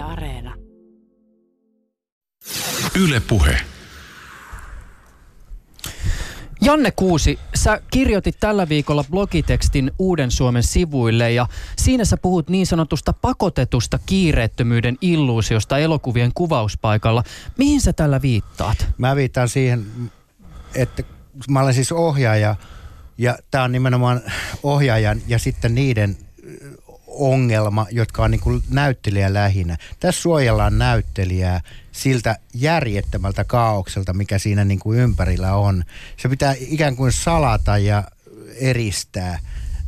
Yle Areena. Yle Puhe. Janne Kuusi, sä kirjoitit tällä viikolla blogitekstin Uuden Suomen sivuille ja siinä sä puhut niin sanotusta pakotetusta kiireettömyyden illuusiosta elokuvien kuvauspaikalla. Mihin sä tällä viittaat? Mä viittaan siihen, että mä olen siis ohjaaja ja tämä on nimenomaan ohjaajan ja sitten niiden ongelma, jotka on niin kuin näyttelijä lähinnä. Tässä suojellaan näyttelijää siltä järjettömältä kaaukselta, mikä siinä niin kuin ympärillä on. Se pitää ikään kuin salata ja eristää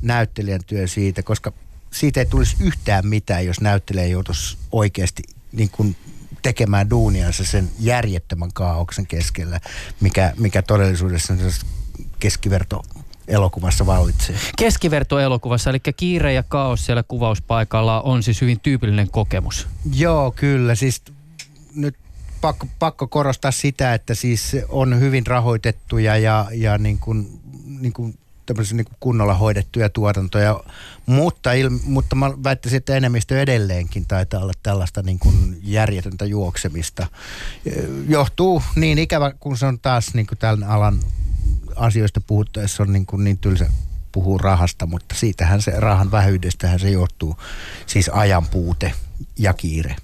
näyttelijän työ siitä, koska siitä ei tulisi yhtään mitään, jos näyttelijä joutuisi oikeasti niin kuin tekemään duuniansa sen järjettömän kaauksen keskellä, mikä, mikä todellisuudessa on keskiverto elokuvassa vallitsee. Keskivertoelokuvassa, eli kiire ja kaos siellä kuvauspaikalla on siis hyvin tyypillinen kokemus. Joo, kyllä. Siis nyt pakko, pakko korostaa sitä, että siis on hyvin rahoitettuja ja, ja niin kuin, niin kuin niin kuin kunnolla hoidettuja tuotantoja, mutta, il, mutta mä väittäisin, että enemmistö edelleenkin taitaa olla tällaista niin kuin järjetöntä juoksemista. Johtuu niin ikävä, kun se on taas niin kuin tämän alan asioista puhuttaessa on niin, kuin niin tylsä puhua rahasta, mutta siitähän se rahan vähyydestähän se johtuu, siis ajan puute ja kiire.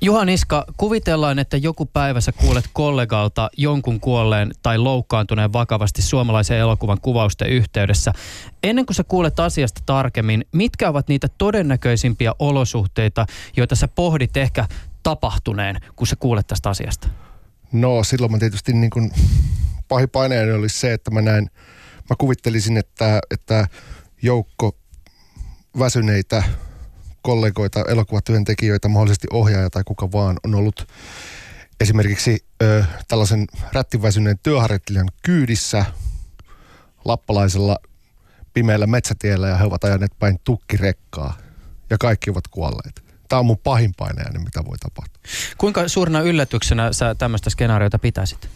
Juha Niska, kuvitellaan, että joku päivä sä kuulet kollegalta jonkun kuolleen tai loukkaantuneen vakavasti suomalaisen elokuvan kuvausten yhteydessä. Ennen kuin sä kuulet asiasta tarkemmin, mitkä ovat niitä todennäköisimpiä olosuhteita, joita sä pohdit ehkä tapahtuneen, kun sä kuulet tästä asiasta? No silloin mä tietysti niin kuin pahin paineeni oli se, että mä näin, mä kuvittelisin, että, että joukko väsyneitä kollegoita, elokuvatyöntekijöitä, mahdollisesti ohjaaja tai kuka vaan on ollut esimerkiksi ö, tällaisen rättiväsyneen työharjoittelijan kyydissä lappalaisella pimeällä metsätiellä ja he ovat ajaneet päin tukkirekkaa ja kaikki ovat kuolleet. Tämä on mun pahin paineani, mitä voi tapahtua. Kuinka suurena yllätyksenä sä tämmöistä skenaariota pitäisit?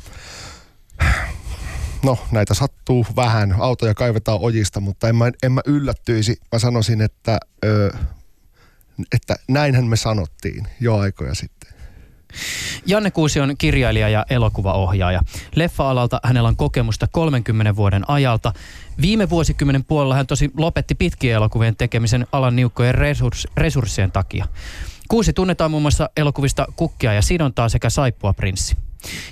No, näitä sattuu vähän. Autoja kaivetaan ojista, mutta en mä, en mä yllättyisi. Mä sanoisin, että, ö, että näinhän me sanottiin jo aikoja sitten. Janne Kuusi on kirjailija ja elokuvaohjaaja. Leffa-alalta hänellä on kokemusta 30 vuoden ajalta. Viime vuosikymmenen puolella hän tosi lopetti pitkien elokuvien tekemisen alan niukkojen resurs- resurssien takia. Kuusi tunnetaan muun muassa elokuvista Kukkia ja Sidontaa sekä Saippua Prinssi.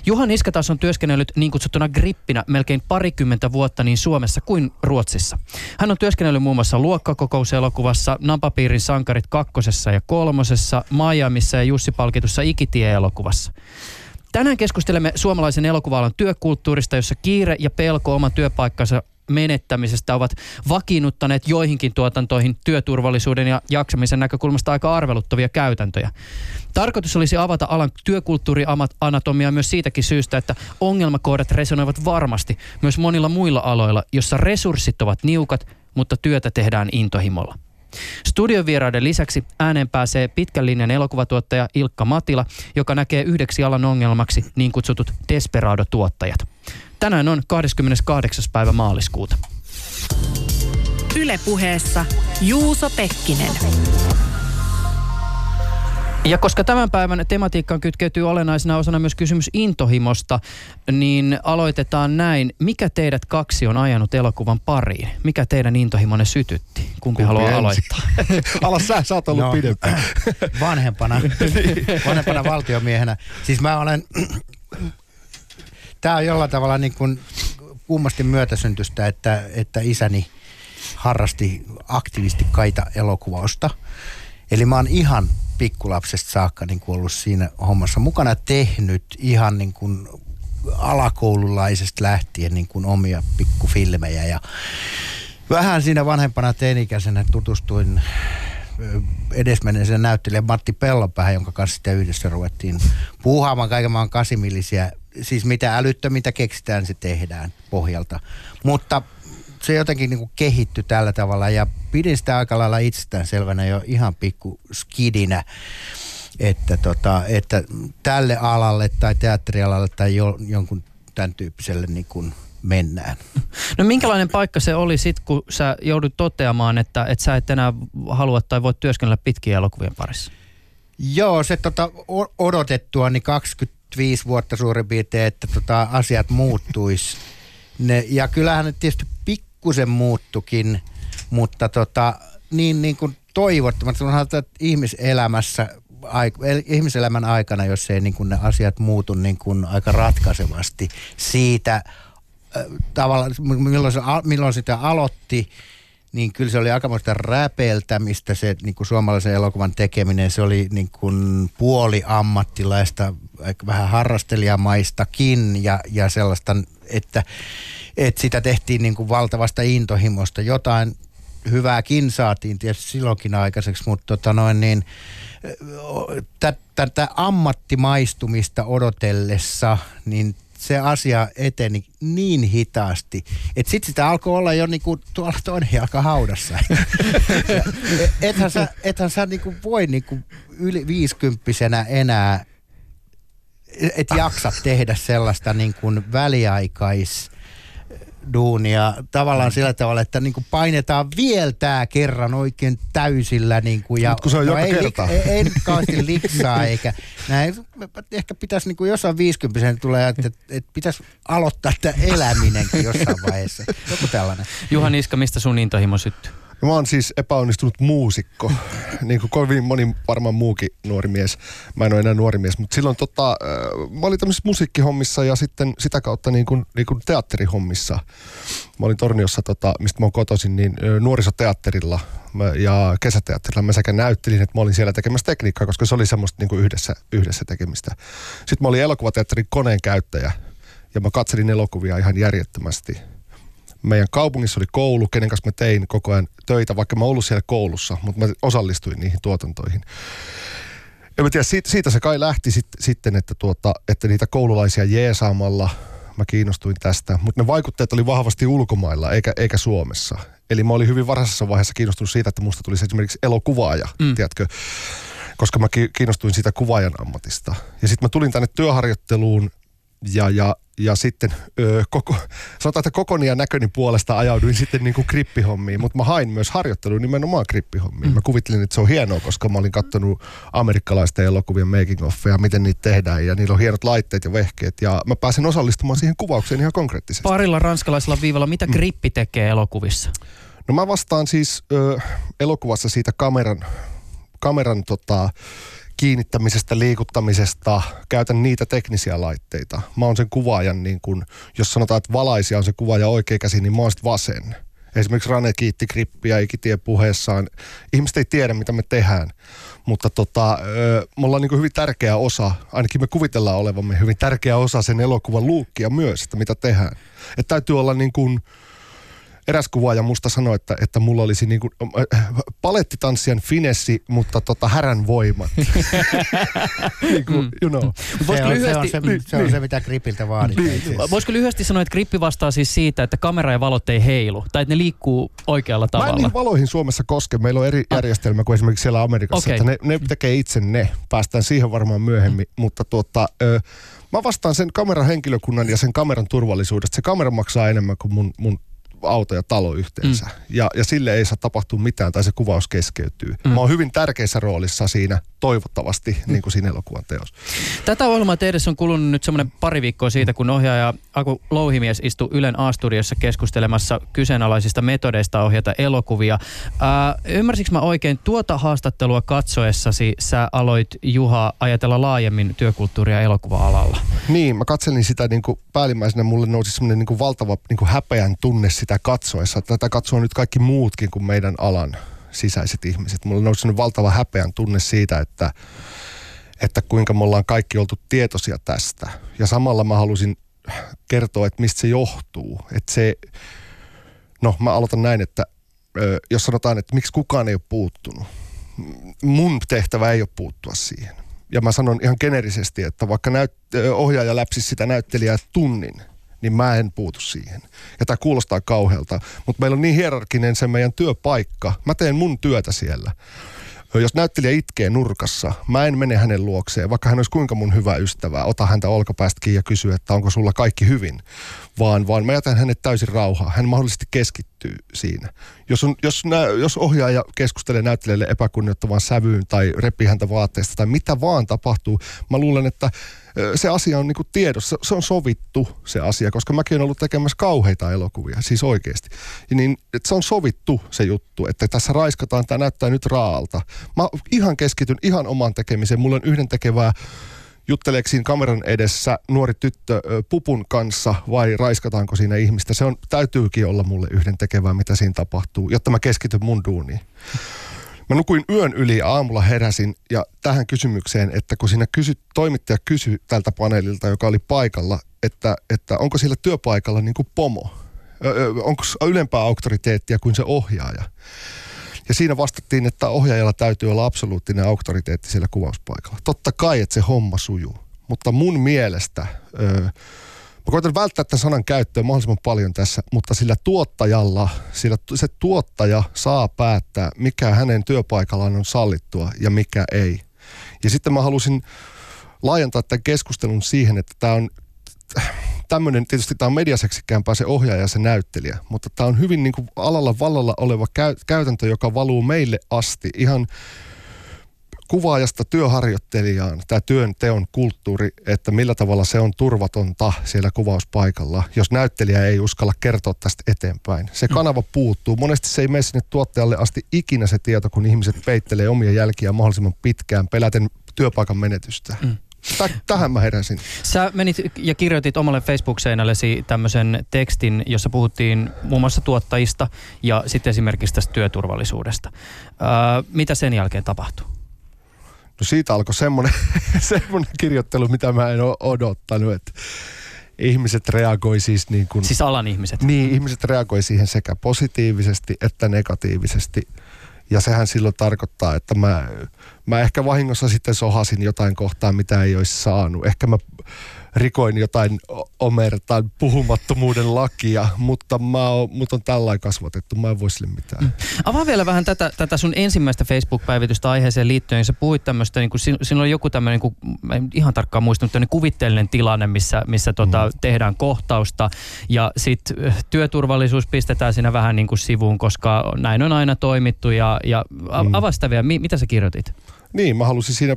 Juha Niska taas on työskennellyt niin kutsuttuna grippinä melkein parikymmentä vuotta niin Suomessa kuin Ruotsissa. Hän on työskennellyt muun muassa luokkakokouselokuvassa, Napapiirin sankarit kakkosessa ja kolmosessa, Miamiissa ja Jussi palkitussa Ikitie-elokuvassa. Tänään keskustelemme suomalaisen elokuva työkulttuurista, jossa kiire ja pelko oman työpaikkansa menettämisestä ovat vakiinnuttaneet joihinkin tuotantoihin työturvallisuuden ja jaksamisen näkökulmasta aika arveluttavia käytäntöjä. Tarkoitus olisi avata alan työkulttuurianatomia myös siitäkin syystä, että ongelmakohdat resonoivat varmasti myös monilla muilla aloilla, jossa resurssit ovat niukat, mutta työtä tehdään intohimolla. Studiovieraiden lisäksi ääneen pääsee pitkän linjan elokuvatuottaja Ilkka Matila, joka näkee yhdeksi alan ongelmaksi niin kutsutut desperado-tuottajat. Tänään on 28. päivä maaliskuuta. Ylepuheessa Juuso Pekkinen. Ja koska tämän päivän tematiikkaan kytkeytyy olennaisena osana myös kysymys intohimosta, niin aloitetaan näin. Mikä teidät kaksi on ajanut elokuvan pariin? Mikä teidän intohimonne sytytti? Kumpi, Kumpi haluaa ensin? aloittaa? Ala sä, sä oot ollut no, pidempään. Vanhempana, vanhempana valtiomiehenä. Siis mä olen, tää on jollain tavalla niin kuin kummasti myötäsyntystä, että, että isäni harrasti aktiivisesti kaita elokuvausta. Eli mä oon ihan pikkulapsesta saakka niin kuin ollut siinä hommassa mukana tehnyt ihan niin kuin alakoululaisesta lähtien niin kuin omia pikkufilmejä ja vähän siinä vanhempana teinikäisenä tutustuin edesmenneeseen näyttelijä Matti Pellopäähän, jonka kanssa sitten yhdessä ruvettiin puuhaamaan kaiken maan kasimillisiä, siis mitä älyttömintä keksitään, se tehdään pohjalta. Mutta se jotenkin niin kuin kehittyi tällä tavalla ja pidin sitä aika lailla itsestäänselvänä jo ihan pikku skidinä, että, tota, että tälle alalle tai teatterialalle tai jo, jonkun tämän tyyppiselle niin kuin mennään. No minkälainen paikka se oli sitten, kun sä joudut toteamaan, että, että sä et enää halua tai voi työskennellä pitkien elokuvien parissa? Joo, se tota, odotettua niin 25 vuotta suurin piirtein, että tota, asiat muuttuis. Ne, ja kyllähän ne tietysti pikkusen muuttukin, mutta tota, niin, niin kuin toivottomasti. Sanotaan, että ihmiselämässä, aik- el- ihmiselämän aikana, jos ei niin kuin ne asiat muutu niin kuin aika ratkaisevasti siitä, äh, tavallaan, milloin, se, milloin sitä aloitti, niin kyllä se oli aikamoista räpeltämistä se niin kuin suomalaisen elokuvan tekeminen. Se oli niin kuin puoli ammattilaista, vähän harrastelijamaistakin ja, ja sellaista, että, että sitä tehtiin niin kuin valtavasta intohimosta. Jotain hyvääkin saatiin tietysti silloinkin aikaiseksi, mutta tota noin niin, tä- tätä ammattimaistumista odotellessa, niin se asia eteni niin hitaasti, että sitten sitä alkoi olla jo niinku tuolla toinen jalka haudassa. Ja ethän sä, ethän sä niinku voi niinku yli viisikymppisenä enää, et jaksa tehdä sellaista niin kuin väliaikais duunia tavallaan sillä tavalla, että niin kuin painetaan vielä tää kerran oikein täysillä. Niin kuin, ja, Mut kun se on joka ei, kerta. Ei, ei, nyt kauheasti liksaa eikä näin. Ehkä pitäisi niin kuin jossain 50 tulee, että, että, että pitäisi aloittaa tämä eläminenkin jossain vaiheessa. Joku tällainen. Juha Niska, mistä sun intohimo syttyy? Ja mä oon siis epäonnistunut muusikko, niin kuin kovin moni varmaan muukin nuori mies. Mä en ole enää nuori mies, mutta silloin tota, äh, mä olin tämmöisissä musiikkihommissa ja sitten sitä kautta niin kuin, niin kuin teatterihommissa. Mä olin Torniossa, tota, mistä mä oon kotoisin, niin nuorisoteatterilla ja kesäteatterilla. Mä sekä näyttelin, että mä olin siellä tekemässä tekniikkaa, koska se oli semmoista niin kuin yhdessä, yhdessä tekemistä. Sitten mä olin elokuvateatterin koneen käyttäjä ja mä katselin elokuvia ihan järjettömästi meidän kaupungissa oli koulu, kenen kanssa mä tein koko ajan töitä, vaikka mä ollut siellä koulussa, mutta mä osallistuin niihin tuotantoihin. En mä tiedä, siitä, siitä se kai lähti sit, sitten, että, tuota, että niitä koululaisia jeesaamalla mä kiinnostuin tästä, mutta ne vaikutteet oli vahvasti ulkomailla eikä, eikä Suomessa. Eli mä olin hyvin varhaisessa vaiheessa kiinnostunut siitä, että musta tulisi esimerkiksi elokuvaaja, mm. tiedätkö? Koska mä ki- kiinnostuin siitä kuvaajan ammatista. Ja sitten mä tulin tänne työharjoitteluun ja, ja, ja sitten ö, koko, sanotaan, että kokoni ja näköni puolesta ajauduin sitten niin kuin krippihommiin, mutta mä hain myös harjoitteluun nimenomaan krippihommiin. Mm. Mä kuvittelin, että se on hienoa, koska mä olin katsonut amerikkalaisten elokuvien making offeja, miten niitä tehdään ja niillä on hienot laitteet ja vehkeet ja mä pääsen osallistumaan siihen kuvaukseen ihan konkreettisesti. Parilla ranskalaisella viivalla, mitä grippi tekee elokuvissa? No mä vastaan siis ö, elokuvassa siitä kameran, kameran tota, kiinnittämisestä, liikuttamisesta, käytän niitä teknisiä laitteita. Mä oon sen kuvaajan, niin kun, jos sanotaan, että valaisia on se kuvaaja oikea käsi, niin mä oon vasen. Esimerkiksi Rane kiitti Krippiä ikitie puheessaan. Ihmiset ei tiedä, mitä me tehdään, mutta tota, me ollaan niin hyvin tärkeä osa, ainakin me kuvitellaan olevamme hyvin tärkeä osa sen elokuvan luukkia myös, että mitä tehdään. Että täytyy olla niin kuin, eräs kuvaaja musta sanoi, että, että mulla olisi niin kuin, äh, palettitanssijan finessi, mutta tota härän voimat. niin kuin, you know. Se on, se, lyhyesti, on se, se on se, mitä gripiltä vaaditaan. asiassa. voisiko lyhyesti sanoa, että grippi vastaa siis siitä, että kamera ja valot ei heilu, tai että ne liikkuu oikealla Mä en tavalla? niihin valoihin Suomessa koske. Meillä on eri järjestelmä kuin esimerkiksi siellä Amerikassa. Okei. Että ne, ne tekee itse ne. Päästään siihen varmaan myöhemmin. Mutta tuota, ö, mä vastaan sen kameran henkilökunnan ja sen kameran turvallisuudesta. Se kamera maksaa enemmän kuin mun, mun auto ja talo yhteensä. Mm. Ja, ja sille ei saa tapahtua mitään tai se kuvaus keskeytyy. Mm. Mä oon hyvin tärkeässä roolissa siinä toivottavasti mm. niin kuin siinä elokuvan teossa. Tätä ohjelmaa tehdessä on kulunut nyt semmoinen pari viikkoa siitä, kun ohjaaja Aku Louhimies istui Ylen A-studiossa keskustelemassa kyseenalaisista metodeista ohjata elokuvia. Ää, ymmärsikö mä oikein, tuota haastattelua katsoessasi sä aloit Juha ajatella laajemmin työkulttuuria elokuva-alalla? Niin, mä katselin sitä niin kuin päällimmäisenä, mulle nousi semmoinen niin kuin valtava niin kuin häpeän tunne sitä katsoessa. Tätä katsoo nyt kaikki muutkin kuin meidän alan sisäiset ihmiset. Mulle nousi semmoinen valtava häpeän tunne siitä, että, että kuinka me ollaan kaikki oltu tietoisia tästä. Ja samalla mä halusin kertoa, että mistä se johtuu. Että se, no mä aloitan näin, että jos sanotaan, että miksi kukaan ei ole puuttunut. Mun tehtävä ei ole puuttua siihen. Ja mä sanon ihan generisesti, että vaikka näyt, ohjaaja läpsisi sitä näyttelijää tunnin, niin mä en puutu siihen. Ja tämä kuulostaa kauhealta, mutta meillä on niin hierarkinen se meidän työpaikka. Mä teen mun työtä siellä. Jos näyttelijä itkee nurkassa, mä en mene hänen luokseen, vaikka hän olisi kuinka mun hyvä ystävä. Ota häntä olkapäästä kiinni ja kysy, että onko sulla kaikki hyvin. Vaan, vaan mä jätän hänet täysin rauhaa. Hän mahdollisesti keskittyy. siinä. Jos, on, jos, nä, jos ohjaaja keskustelee näyttelijälle epäkunnioittavan sävyyn tai repii häntä vaatteesta tai mitä vaan tapahtuu, mä luulen, että se asia on niinku tiedossa, se on sovittu se asia, koska mäkin olen ollut tekemässä kauheita elokuvia, siis oikeasti. Ja niin, että se on sovittu se juttu, että tässä raiskataan, tämä näyttää nyt raalta. Mä ihan keskityn ihan omaan tekemiseen, mulla on yhden tekevää jutteleeko kameran edessä nuori tyttö pupun kanssa vai raiskataanko siinä ihmistä. Se on, täytyykin olla mulle yhden tekevää, mitä siinä tapahtuu, jotta mä keskityn mun duuniin. Mä nukuin yön yli ja aamulla heräsin ja tähän kysymykseen, että kun siinä kysy, toimittaja kysyi tältä paneelilta, joka oli paikalla, että, että onko sillä työpaikalla niin kuin pomo, onko ylempää auktoriteettia kuin se ohjaaja. Ja siinä vastattiin, että ohjaajalla täytyy olla absoluuttinen auktoriteetti siellä kuvauspaikalla. Totta kai, että se homma sujuu. Mutta mun mielestä, öö, mä koitan välttää tämän sanan käyttöä mahdollisimman paljon tässä, mutta sillä tuottajalla, sillä se tuottaja saa päättää, mikä hänen työpaikallaan on sallittua ja mikä ei. Ja sitten mä halusin laajentaa tämän keskustelun siihen, että tämä on tämmöinen, tietysti tämä on mediaseksikkäämpää se ohjaaja ja se näyttelijä, mutta tämä on hyvin niin kuin alalla vallalla oleva käy, käytäntö, joka valuu meille asti ihan kuvaajasta työharjoittelijaan, tämä työn teon kulttuuri, että millä tavalla se on turvatonta siellä kuvauspaikalla, jos näyttelijä ei uskalla kertoa tästä eteenpäin. Se kanava puuttuu. Monesti se ei mene sinne tuottajalle asti ikinä se tieto, kun ihmiset peittelee omia jälkiä mahdollisimman pitkään peläten työpaikan menetystä. Mm. Tähän mä heräsin. Sä menit ja kirjoitit omalle Facebook-seinällesi tämmöisen tekstin, jossa puhuttiin muun muassa tuottajista ja sitten esimerkiksi tästä työturvallisuudesta. Öö, mitä sen jälkeen tapahtui? No siitä alkoi semmoinen, semmoinen kirjoittelu, mitä mä en ole odottanut, että ihmiset reagoi siis niin kuin... Siis alan ihmiset? Niin, ihmiset reagoi siihen sekä positiivisesti että negatiivisesti. Ja sehän silloin tarkoittaa, että mä mä ehkä vahingossa sitten sohasin jotain kohtaa, mitä ei olisi saanut. Ehkä mä rikoin jotain omertan puhumattomuuden lakia, mutta mä oon, mut on tällainen kasvatettu, mä en voi sille mitään. Mm. Avaa vielä vähän tätä, tätä sun ensimmäistä Facebook-päivitystä aiheeseen liittyen. Sä puhuit tämmöistä, niin kuin, siinä oli joku tämmöinen, niin mä en ihan tarkkaan muistanut, mutta kuvitteellinen tilanne, missä, missä tota, mm. tehdään kohtausta ja sitten työturvallisuus pistetään siinä vähän niin kuin sivuun, koska näin on aina toimittu ja, ja mm. avaa sitä vielä, mitä sä kirjoitit? Niin, mä halusin siinä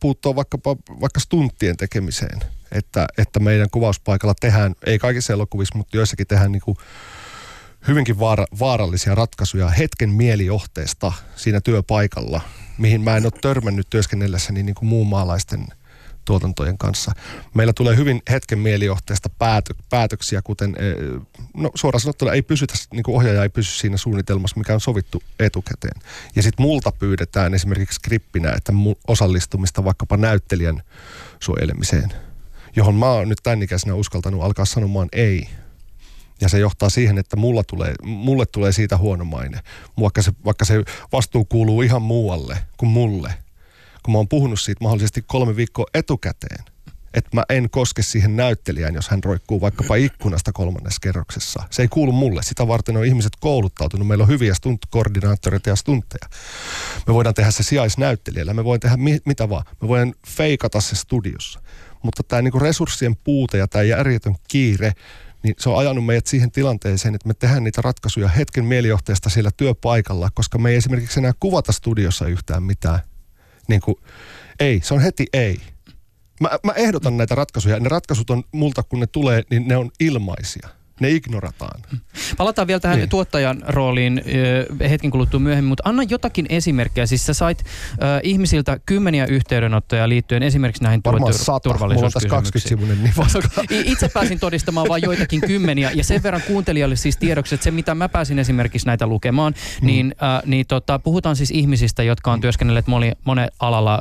puuttua vaikkapa, vaikka stunttien tekemiseen. Että, että meidän kuvauspaikalla tehdään, ei kaikissa elokuvissa, mutta joissakin tehdään niin kuin hyvinkin vaara, vaarallisia ratkaisuja hetken mielijohteesta siinä työpaikalla, mihin mä en ole törmännyt työskennellessäni niin kuin muun maalaisten – tuotantojen kanssa. Meillä tulee hyvin hetken mielijohteesta päätö, päätöksiä, kuten eh, no, suoraan sanottuna ei pysytä, niin kuin ohjaaja ei pysy siinä suunnitelmassa, mikä on sovittu etukäteen. Ja sitten multa pyydetään esimerkiksi skrippinä, että osallistumista vaikkapa näyttelijän suojelemiseen, johon mä oon nyt tämän ikäisenä uskaltanut alkaa sanomaan ei. Ja se johtaa siihen, että mulla tulee, mulle tulee siitä huono maine, vaikka se, vaikka se vastuu kuuluu ihan muualle kuin mulle – kun mä oon puhunut siitä mahdollisesti kolme viikkoa etukäteen, että mä en koske siihen näyttelijään, jos hän roikkuu vaikkapa ikkunasta kolmannessa kerroksessa. Se ei kuulu mulle. Sitä varten on ihmiset kouluttautunut. Meillä on hyviä stunt-koordinaattoreita ja stuntteja. Me voidaan tehdä se sijaisnäyttelijällä. Me voidaan tehdä mi- mitä vaan. Me voidaan feikata se studiossa. Mutta tämä niinku resurssien puute ja tämä järjetön kiire, niin se on ajanut meidät siihen tilanteeseen, että me tehdään niitä ratkaisuja hetken mielijohteesta siellä työpaikalla, koska me ei esimerkiksi enää kuvata studiossa yhtään mitään niin kuin, ei, se on heti ei. Mä, mä ehdotan näitä ratkaisuja. Ne ratkaisut on multa, kun ne tulee, niin ne on ilmaisia ne ignorataan. Palataan vielä tähän niin. tuottajan rooliin äh, hetken kuluttua myöhemmin, mutta anna jotakin esimerkkejä. Siis sä sait äh, ihmisiltä kymmeniä yhteydenottoja liittyen esimerkiksi näihin turvallisuuskysymyksiin. niin Itse pääsin todistamaan vain joitakin kymmeniä ja sen verran kuuntelijalle siis tiedoksi, että se mitä mä pääsin esimerkiksi näitä lukemaan, mm. niin, äh, niin tota, puhutaan siis ihmisistä, jotka on työskennelleet moni, monen alalla äh,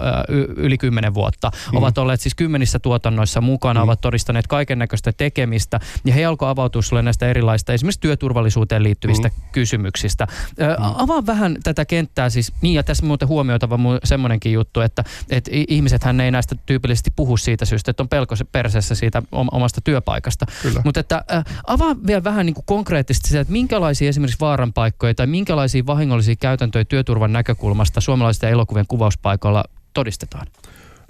yli kymmenen vuotta, mm. ovat olleet siis kymmenissä tuotannoissa mukana, mm. ovat todistaneet kaiken näköistä tekemistä ja he alkoi avautua sulle näistä erilaista esimerkiksi työturvallisuuteen liittyvistä mm. kysymyksistä. Ö, mm. Avaa vähän tätä kenttää siis, niin ja tässä muuten huomioitava semmoinenkin juttu, että, että ihmisethän ei näistä tyypillisesti puhu siitä syystä, että on pelko perseessä siitä omasta työpaikasta. Mutta että ö, avaa vielä vähän niin kuin konkreettisesti sitä, että minkälaisia esimerkiksi vaaranpaikkoja tai minkälaisia vahingollisia käytäntöjä työturvan näkökulmasta suomalaisten elokuvien kuvauspaikoilla todistetaan?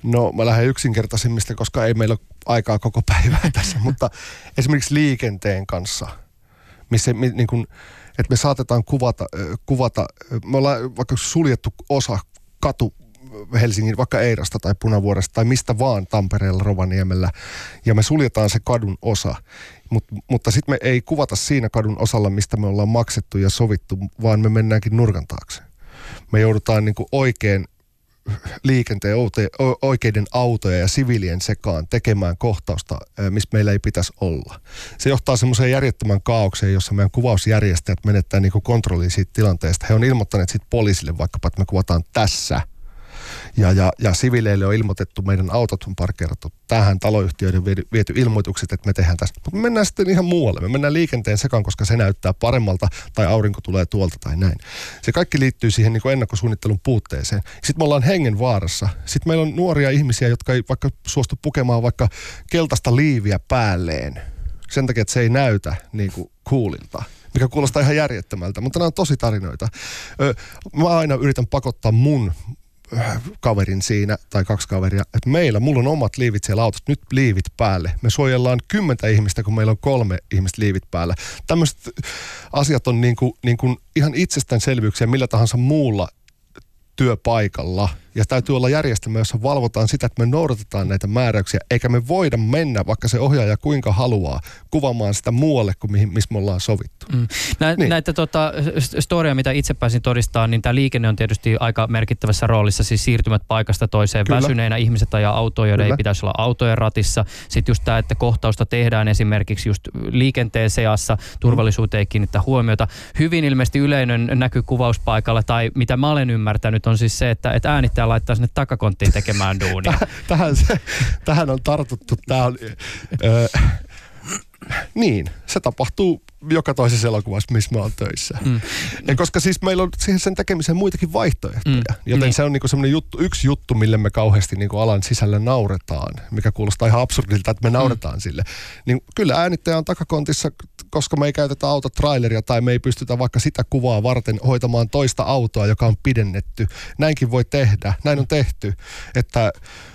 No mä lähden yksinkertaisimmista, koska ei meillä ole aikaa koko päivää tässä, mutta esimerkiksi liikenteen kanssa, missä niin kuin että me saatetaan kuvata, kuvata, me ollaan vaikka suljettu osa katu Helsingin, vaikka Eirasta tai Punavuoresta tai mistä vaan Tampereella, Rovaniemellä, ja me suljetaan se kadun osa. Mut, mutta sitten me ei kuvata siinä kadun osalla, mistä me ollaan maksettu ja sovittu, vaan me mennäänkin nurkan taakse. Me joudutaan niin kuin oikein liikenteen oikeiden autoja ja sivilien sekaan tekemään kohtausta, missä meillä ei pitäisi olla. Se johtaa semmoiseen järjettömän kaaukseen, jossa meidän kuvausjärjestäjät menettää niin kontrollia siitä tilanteesta. He on ilmoittaneet sitten poliisille vaikkapa, että me kuvataan tässä – ja, ja, ja sivileille on ilmoitettu, meidän autot on parkeerattu tähän, taloyhtiöiden viety, viety ilmoitukset, että me tehdään tässä. Mutta me mennään sitten ihan muualle. Me mennään liikenteen sekaan, koska se näyttää paremmalta tai aurinko tulee tuolta tai näin. Se kaikki liittyy siihen niin kuin ennakkosuunnittelun puutteeseen. Sitten me ollaan hengen vaarassa. Sitten meillä on nuoria ihmisiä, jotka ei vaikka suostu pukemaan vaikka keltaista liiviä päälleen. Sen takia, että se ei näytä niin kuin coolilta mikä kuulostaa ihan järjettömältä, mutta nämä on tosi tarinoita. mä aina yritän pakottaa mun kaverin siinä, tai kaksi kaveria, että meillä, mulla on omat liivit siellä autossa, nyt liivit päälle. Me suojellaan kymmentä ihmistä, kun meillä on kolme ihmistä liivit päällä. Tämmöiset asiat on niin kuin, niin kuin ihan itsestäänselvyyksiä millä tahansa muulla työpaikalla. Ja täytyy olla järjestelmä, jossa valvotaan sitä, että me noudatetaan näitä määräyksiä, eikä me voida mennä, vaikka se ohjaaja kuinka haluaa, kuvaamaan sitä muualle kuin mihin, missä me ollaan sovittu. Mm. Nä, niin. Näitä tota, storia, mitä itse pääsin todistamaan, niin tämä liikenne on tietysti aika merkittävässä roolissa, siis siirtymät paikasta toiseen. Kyllä. Väsyneinä ihmiset ajaa autoja, joiden Kyllä. ei pitäisi olla autojen ratissa. Sitten just tämä, että kohtausta tehdään esimerkiksi just liikenteen seassa, turvallisuuteen ei kiinnittää huomiota. Hyvin ilmeisesti yleinen näky kuvauspaikalla, tai mitä mä olen ymmärtänyt, on siis se, että, että äänittäjä laittaa sinne takakonttiin tekemään duunia. tähän, se, tähän on tartuttu. Tämä on, niin, se tapahtuu joka toisessa elokuvassa, missä mä oon töissä. Mm. Ja koska siis meillä on siihen sen tekemiseen muitakin vaihtoehtoja, mm. joten niin. se on niinku semmoinen juttu, yksi juttu, mille me kauheasti niinku alan sisällä nauretaan, mikä kuulostaa ihan absurdilta, että me mm. nauretaan mm. sille. Niin kyllä äänittäjä on takakontissa, koska me ei käytetä autotraileria tai me ei pystytä vaikka sitä kuvaa varten hoitamaan toista autoa, joka on pidennetty. Näinkin voi tehdä, näin on tehty, että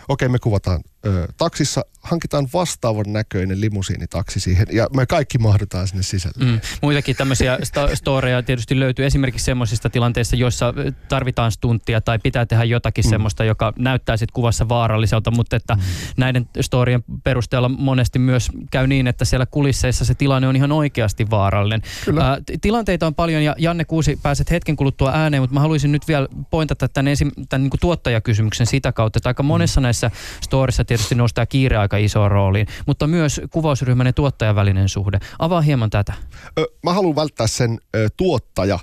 okei me kuvataan ö, taksissa, hankitaan vastaavan näköinen limusiinitaksi siihen ja me kaikki mahdutaan sinne sisälle. Mm. Muitakin tämmöisiä sto- storeja tietysti löytyy esimerkiksi semmoisista tilanteista, joissa tarvitaan stuntia tai pitää tehdä jotakin mm. semmoista, joka näyttää sitten kuvassa vaaralliselta, mutta että mm. näiden storien perusteella monesti myös käy niin, että siellä kulisseissa se tilanne on ihan oikeasti vaarallinen. Kyllä. Tilanteita on paljon ja Janne Kuusi pääset hetken kuluttua ääneen, mutta mä haluaisin nyt vielä pointata tämän, esim, tämän niin tuottajakysymyksen sitä kautta, että aika monessa mm. näissä storissa tietysti nostaa kiire aika isoon rooliin, mutta myös kuvausryhmän ja tuottajan välinen suhde. Avaa hieman tätä. Ö, mä haluan välttää sen ö, tuottaja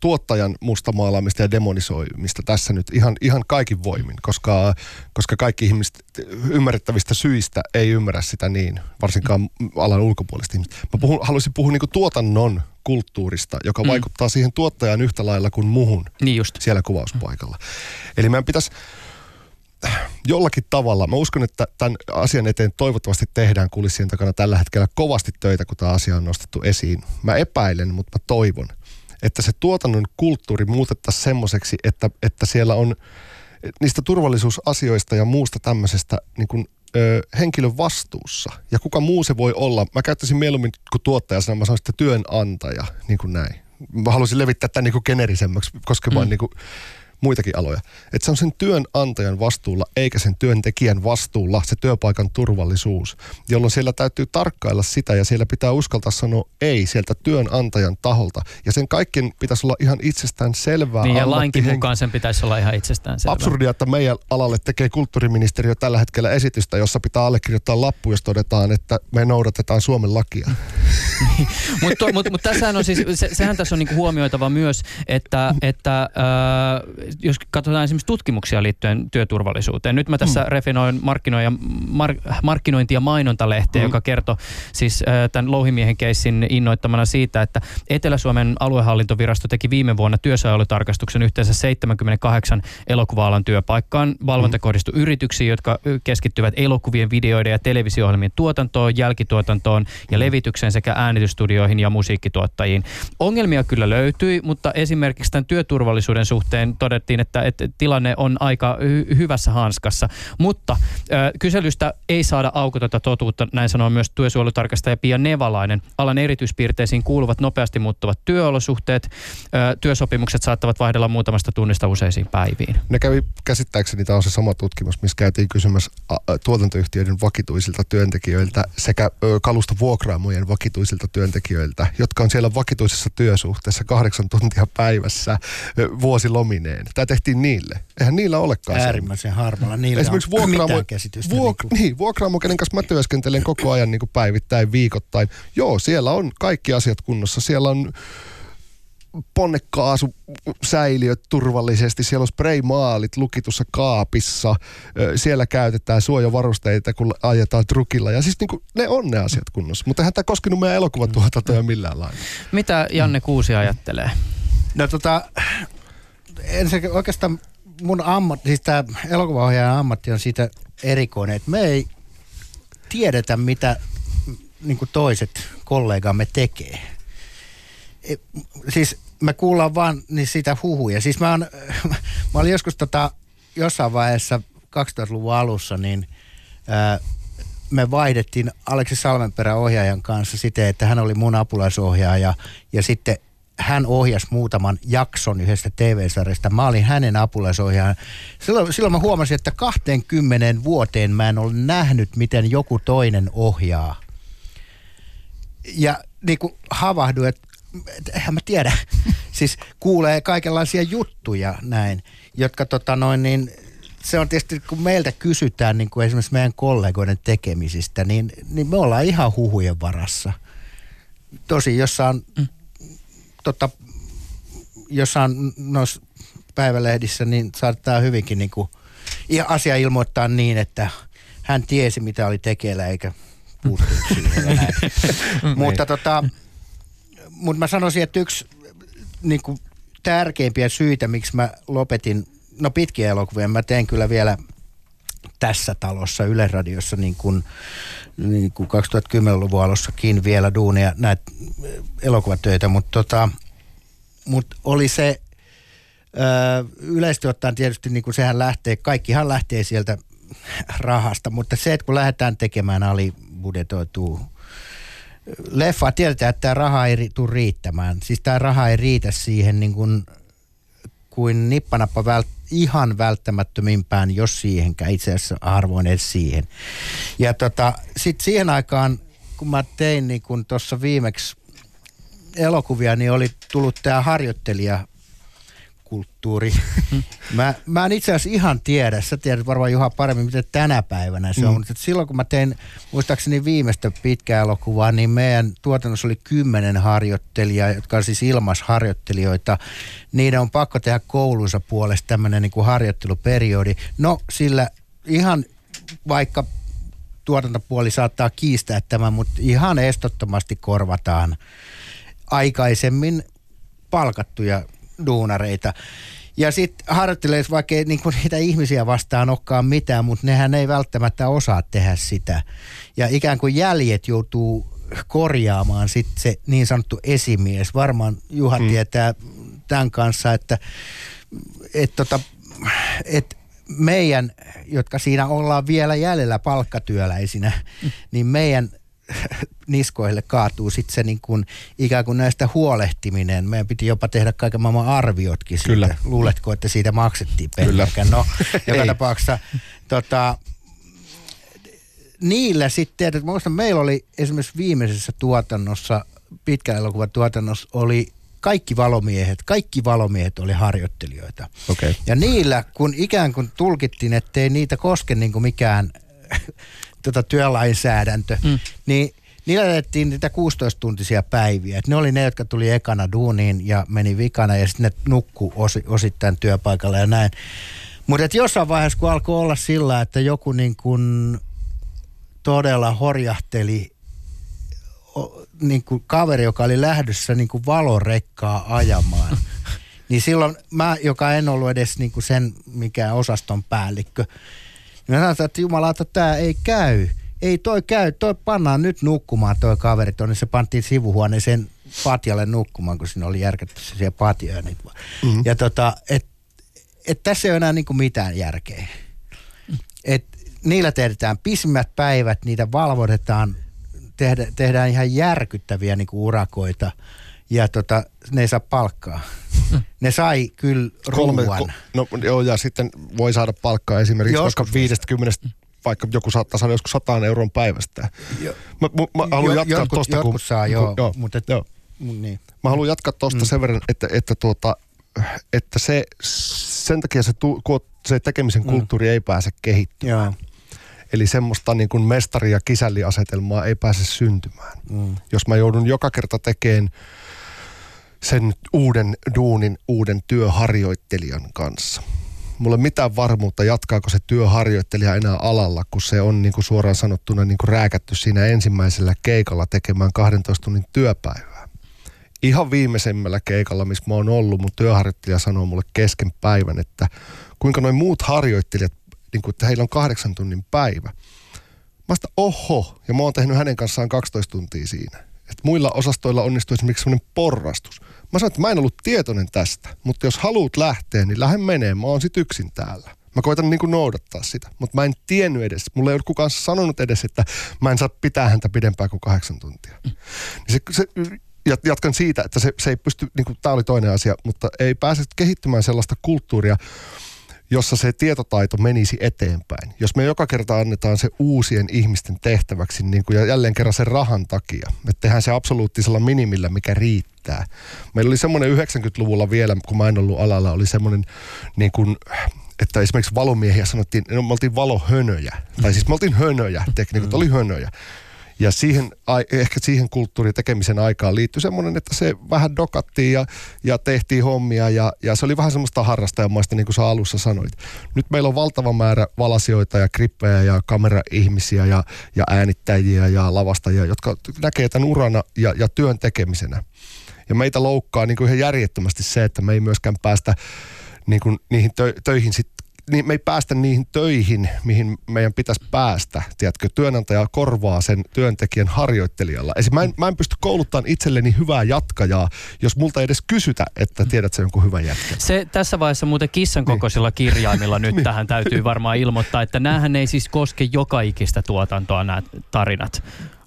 tuottajan mustamaalaamista ja demonisoimista tässä nyt ihan, ihan kaikin voimin, koska, koska kaikki ihmiset ymmärrettävistä syistä ei ymmärrä sitä niin, varsinkaan alan ulkopuolista ihmistä. Mä puhun, haluaisin puhua niin tuotannon kulttuurista, joka mm. vaikuttaa siihen tuottajan yhtä lailla kuin muhun niin just. siellä kuvauspaikalla. Eli meidän pitäisi jollakin tavalla, mä uskon, että tämän asian eteen toivottavasti tehdään kulissien takana tällä hetkellä kovasti töitä, kun tämä asia on nostettu esiin. Mä epäilen, mutta mä toivon, että se tuotannon kulttuuri muutettaisiin semmoiseksi, että, että siellä on niistä turvallisuusasioista ja muusta tämmöisestä niin kuin, ö, henkilön vastuussa. Ja kuka muu se voi olla. Mä käyttäisin mieluummin kuin tuottaja sanaa, mä sanoisin, että työnantaja, niin kuin näin. Mä haluaisin levittää tämän niin kuin generisemmäksi koskemaan mm. niin kuin muitakin aloja. Että se on sen työnantajan vastuulla eikä sen työntekijän vastuulla se työpaikan turvallisuus, jolloin siellä täytyy tarkkailla sitä ja siellä pitää uskaltaa sanoa ei sieltä työnantajan taholta. Ja sen kaikkien pitäisi olla ihan itsestään selvää. Niin ja lainkin mukaan sen pitäisi olla ihan itsestään selvää. Absurdia, että meidän alalle tekee kulttuuriministeriö tällä hetkellä esitystä, jossa pitää allekirjoittaa lappu, jos todetaan, että me noudatetaan Suomen lakia. Mutta mut, mut tässähän on siis, se, sehän tässä on niinku huomioitava myös, että, että äh, jos katsotaan esimerkiksi tutkimuksia liittyen työturvallisuuteen. Nyt mä tässä mm. refinoin markkinoin ja, mar, markkinointi- ja mainontalehteä, mm. joka kertoo siis äh, tämän Louhimiehen keissin innoittamana siitä, että Etelä-Suomen aluehallintovirasto teki viime vuonna työsuojelutarkastuksen yhteensä 78 elokuva-alan työpaikkaan. Valvonta mm. kohdistui yrityksiin, jotka keskittyvät elokuvien, videoiden ja televisio-ohjelmien tuotantoon, jälkituotantoon ja mm. levitykseen sekä äänitysstudioihin ja musiikkituottajiin. Ongelmia kyllä löytyi, mutta esimerkiksi tämän työturvallisuuden suhteen todella todettiin, että, että tilanne on aika hy- hyvässä hanskassa. Mutta ö, kyselystä ei saada aukotonta totuutta, näin sanoo myös työsuojelutarkastaja Pia Nevalainen. Alan erityispiirteisiin kuuluvat nopeasti muuttuvat työolosuhteet. Ö, työsopimukset saattavat vaihdella muutamasta tunnista useisiin päiviin. Ne kävi käsittääkseni, tämä on se sama tutkimus, missä käytiin kysymässä tuotantoyhtiöiden vakituisilta työntekijöiltä sekä kalusta vuokraamojen vakituisilta työntekijöiltä, jotka on siellä vakituisessa työsuhteessa kahdeksan tuntia päivässä ö, vuosilomineen. Tämä tehtiin niille. Eihän niillä olekaan se- Äärimmäisen harvalla. Niillä Esimerkiksi vuokraamo, mitään käsitystä. vuok, niin kuin- niin, vuokraamo, kenen kanssa mä työskentelen koko ajan niin kuin päivittäin, viikoittain. Joo, siellä on kaikki asiat kunnossa. Siellä on ponnekaasu säiliöt turvallisesti, siellä on spraymaalit lukitussa kaapissa, siellä käytetään suojavarusteita, kun ajetaan trukilla. Ja siis niin kuin, ne on ne asiat kunnossa, mutta eihän tämä koskenut meidän elokuvatuotantoja millään lailla. Mitä Janne Kuusi ajattelee? No tota, ensinnäkin oikeastaan mun ammatti, siis tämä elokuvaohjaajan ammatti on siitä erikoinen, että me ei tiedetä, mitä niin toiset kollegamme tekee. E, siis me kuullaan vaan niin sitä huhuja. Siis mä, oon, mä olin joskus tota, jossain vaiheessa 2000-luvun alussa, niin ää, me vaihdettiin Aleksi Salmenperän ohjaajan kanssa siten, että hän oli mun apulaisohjaaja ja sitten hän ohjasi muutaman jakson yhdestä TV-sarjasta. Mä olin hänen apulaisohjaajan. Silloin, silloin mä huomasin, että 20 vuoteen mä en ole nähnyt, miten joku toinen ohjaa. Ja niin kuin havahduin, että et, eihän mä tiedä. siis kuulee kaikenlaisia juttuja näin, jotka tota noin niin, se on tietysti, kun meiltä kysytään niin kuin esimerkiksi meidän kollegoiden tekemisistä, niin, niin me ollaan ihan huhujen varassa. Tosi jossain, mm. Tota, jossain noissa päivälehdissä, niin saattaa hyvinkin niin kuin, asia ilmoittaa niin, että hän tiesi, mitä oli tekeillä, eikä puuttunut siihen. ja näin. Mutta tota, mutta mä sanoisin, että yksi niin kuin, tärkeimpiä syitä, miksi mä lopetin, no pitkiä elokuvia, mä teen kyllä vielä tässä talossa Yle Radiossa niin kuin, niin kuin 2010-luvun alussakin vielä duunia näitä elokuvatöitä, mutta tota, mut oli se ö, yleisesti ottaen tietysti niin kuin sehän lähtee, kaikkihan lähtee sieltä rahasta, mutta se, että kun lähdetään tekemään alibudetoitua leffa, tiedetään, että tämä raha ei tule riittämään. Siis tämä raha ei riitä siihen niin kuin, kuin nippanappa vält, ihan välttämättömimpään, jos siihenkään. Itse asiassa harvoin edes siihen. Ja tota, sitten siihen aikaan, kun mä tein niin kun tuossa viimeksi elokuvia, niin oli tullut tämä harjoittelija kulttuuri. Mä, mä en itse asiassa ihan tiedä, sä tiedät varmaan Juha paremmin, miten tänä päivänä se on. Mm. Silloin kun mä tein muistaakseni viimeistä pitkää elokuvaa, niin meidän tuotannossa oli kymmenen harjoittelijaa, jotka on siis ilmasharjoittelijoita. Niiden on pakko tehdä koulunsa puolesta tämmöinen niin kuin harjoitteluperiodi. No sillä ihan vaikka tuotantopuoli saattaa kiistää tämän, mutta ihan estottomasti korvataan aikaisemmin palkattuja duunareita. Ja sitten harjoittelee, vaikka ei niinku niitä ihmisiä vastaan olekaan mitään, mutta nehän ei välttämättä osaa tehdä sitä. Ja ikään kuin jäljet joutuu korjaamaan sitten se niin sanottu esimies. Varmaan Juha hmm. tietää tämän kanssa, että et tota, et meidän, jotka siinä ollaan vielä jäljellä palkkatyöläisinä, mm. niin meidän niskoille kaatuu sitten se niin kuin, ikään kuin näistä huolehtiminen. Meidän piti jopa tehdä kaiken maailman arviotkin Kyllä. siitä. Luuletko, että siitä maksettiin pelkästään? No, joka tapauksessa tota, niillä sitten, että muistan, meillä oli esimerkiksi viimeisessä tuotannossa, pitkän elokuvan tuotannossa oli kaikki valomiehet, kaikki valomiehet oli harjoittelijoita. Okei. Ja niillä, kun ikään kuin tulkittiin, ettei niitä koske niin kuin mikään tota työlainsäädäntö, mm. niin niillä jätettiin niitä 16-tuntisia päiviä. Et ne oli ne, jotka tuli ekana duuniin ja meni vikana ja sitten ne nukku osi, osittain työpaikalla ja näin. Mutta jossain vaiheessa, kun alkoi olla sillä, että joku niin kuin todella horjahteli niin kuin kaveri, joka oli lähdössä niin kuin valorekkaa ajamaan. niin silloin mä, joka en ollut edes niin kuin sen mikään osaston päällikkö, niin mä sanoin, että jumalauta, tämä ei käy. Ei toi käy, toi pannaan nyt nukkumaan toi kaveri tuonne. Se pantiin sivuhuoneeseen patjalle nukkumaan, kun siinä oli järkätty se siellä patjoja. Niin. Mm-hmm. Ja tota, et, et tässä ei ole enää niin kuin mitään järkeä. Et niillä tehdään pisimmät päivät, niitä valvotetaan, tehdä, tehdään ihan järkyttäviä niin kuin urakoita ja tota, ne ei saa palkkaa. Ne sai kyllä ruuan. no joo, ja sitten voi saada palkkaa esimerkiksi Joskus vaikka 50, vaikka joku saattaa saada joskus 100 euron päivästä. Jo- Mä, mä, mä haluan Jo- jatkaa jotkut, tosta, jotkut kun, saa, joo, joo, mutta et, joo. niin. Mä haluan jatkaa tuosta mm. sen verran, että, että, tuota, että se, sen takia se, tu, se tekemisen kulttuuri ei pääse kehittymään. Joo. Eli semmoista niin kuin mestari- ja kisälliasetelmaa ei pääse syntymään. Mm. Jos mä joudun joka kerta tekemään sen uuden duunin uuden työharjoittelijan kanssa. Mulla ei mitään varmuutta, jatkaako se työharjoittelija enää alalla, kun se on niin kuin suoraan sanottuna niin kuin rääkätty siinä ensimmäisellä keikalla tekemään 12 tunnin työpäivää. Ihan viimeisemmällä keikalla, missä mä oon ollut, mun työharjoittelija sanoo mulle kesken päivän, että kuinka noin muut harjoittelijat, niin kuin, että heillä on kahdeksan tunnin päivä. Mä sitä, oho, ja mä oon tehnyt hänen kanssaan 12 tuntia siinä. Et muilla osastoilla onnistuu esimerkiksi semmoinen porrastus. Mä sanoin, että mä en ollut tietoinen tästä, mutta jos haluat lähteä, niin lähde menee, mä oon sit yksin täällä. Mä koitan niin kuin noudattaa sitä, mutta mä en tiennyt edes, mulle ei ole kukaan sanonut edes, että mä en saa pitää häntä pidempään kuin kahdeksan tuntia. Niin se, se, ja jatkan siitä, että se, se ei pysty, niin kuin, tämä oli toinen asia, mutta ei pääse kehittymään sellaista kulttuuria, jossa se tietotaito menisi eteenpäin. Jos me joka kerta annetaan se uusien ihmisten tehtäväksi niin kuin ja jälleen kerran sen rahan takia, että tehdään se absoluuttisella minimillä, mikä riittää. Meillä oli semmoinen 90-luvulla vielä, kun mä en ollut alalla, oli semmoinen niin kuin, että esimerkiksi valomiehiä sanottiin, no me oltiin valohönöjä. Tai siis me oltiin hönöjä, teknikot oli hönöjä. Ja siihen, ehkä siihen kulttuurin tekemisen aikaan liittyi semmoinen, että se vähän dokattiin ja, ja tehtiin hommia ja, ja se oli vähän semmoista harrastajamaista, niin kuin sä alussa sanoit. Nyt meillä on valtava määrä valasioita ja krippejä ja kameraihmisiä ja, ja äänittäjiä ja lavastajia, jotka näkee tämän urana ja, ja työn tekemisenä. Ja meitä loukkaa niin kuin ihan järjettömästi se, että me ei myöskään päästä niin kuin niihin tö- töihin sit, niin me ei päästä niihin töihin, mihin meidän pitäisi päästä. Tiedätkö, työnantaja korvaa sen työntekijän harjoittelijalla. Esim. Mä en, mä en pysty kouluttamaan itselleni hyvää jatkajaa, jos multa ei edes kysytä, että tiedät sä jonkun hyvän jätkän. Se tässä vaiheessa muuten kissan kokoisilla kirjaimilla nyt tähän täytyy varmaan ilmoittaa, että näähän ei siis koske joka ikistä tuotantoa nämä tarinat.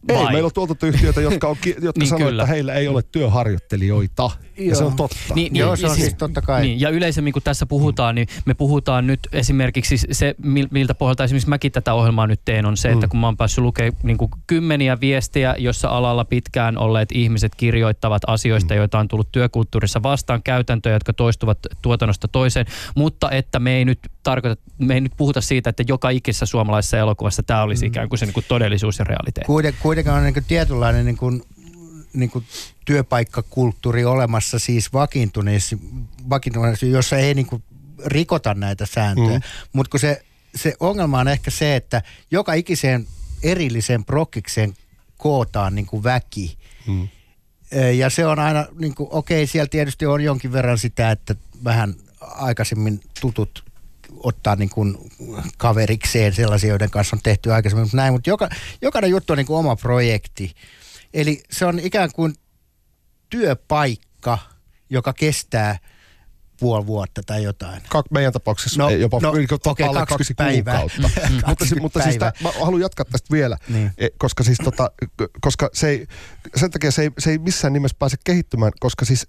Ei, Vai? meillä on tuotantoyhtiöitä, jotka, on, jotka Niin, sanoo, kyllä. että heillä ei ole työharjoittelijoita. Ja se Joo. on totta. Niin, Joo, niin, se on siis totta kai. Niin, ja yleisemmin kun tässä puhutaan, niin me puhutaan nyt esimerkiksi se, mil- miltä pohjalta esimerkiksi mäkin tätä ohjelmaa nyt teen, on se, että Mm. kun mä oon päässyt lukemaan niin kuin kymmeniä viestejä, jossa alalla pitkään olleet ihmiset kirjoittavat asioista, Mm. joita on tullut työkulttuurissa vastaan, käytäntöjä, jotka toistuvat tuotannosta toiseen, mutta että me ei nyt tarkoita, me ei nyt puhuta siitä, että joka ikisessä suomalaisessa elokuvassa tämä olisi Mm. ikään kuin se niin kuin todellisuus ja realiteetti. Kuiten, kuitenkin on niin kuin tietynlainen niin kuin, niin kuin työpaikkakulttuuri olemassa siis vakiintuneissa, vakiintuneissa jossa ei niin kuin rikota näitä sääntöjä. Mm. Mutta kun se, se ongelma on ehkä se, että joka ikiseen erilliseen prokkikseen kootaan niin kuin väki. Mm. Ja se on aina, niin kuin, okei, siellä tietysti on jonkin verran sitä, että vähän aikaisemmin tutut ottaa niin kuin kaverikseen sellaisia, joiden kanssa on tehty aikaisemmin, mutta näin, mutta joka, jokainen juttu on niin kuin oma projekti. Eli se on ikään kuin työpaikka, joka kestää puoli vuotta tai jotain. Kak, meidän tapauksessa No, jopa no, okei, okay, alle 20 kaksi päivää. kuukautta. mutta, si- 20 mutta siis tää, mä haluan jatkaa tästä vielä, Niin. e, koska, siis tota, koska se ei, sen takia se ei, se ei missään nimessä pääse kehittymään, koska siis,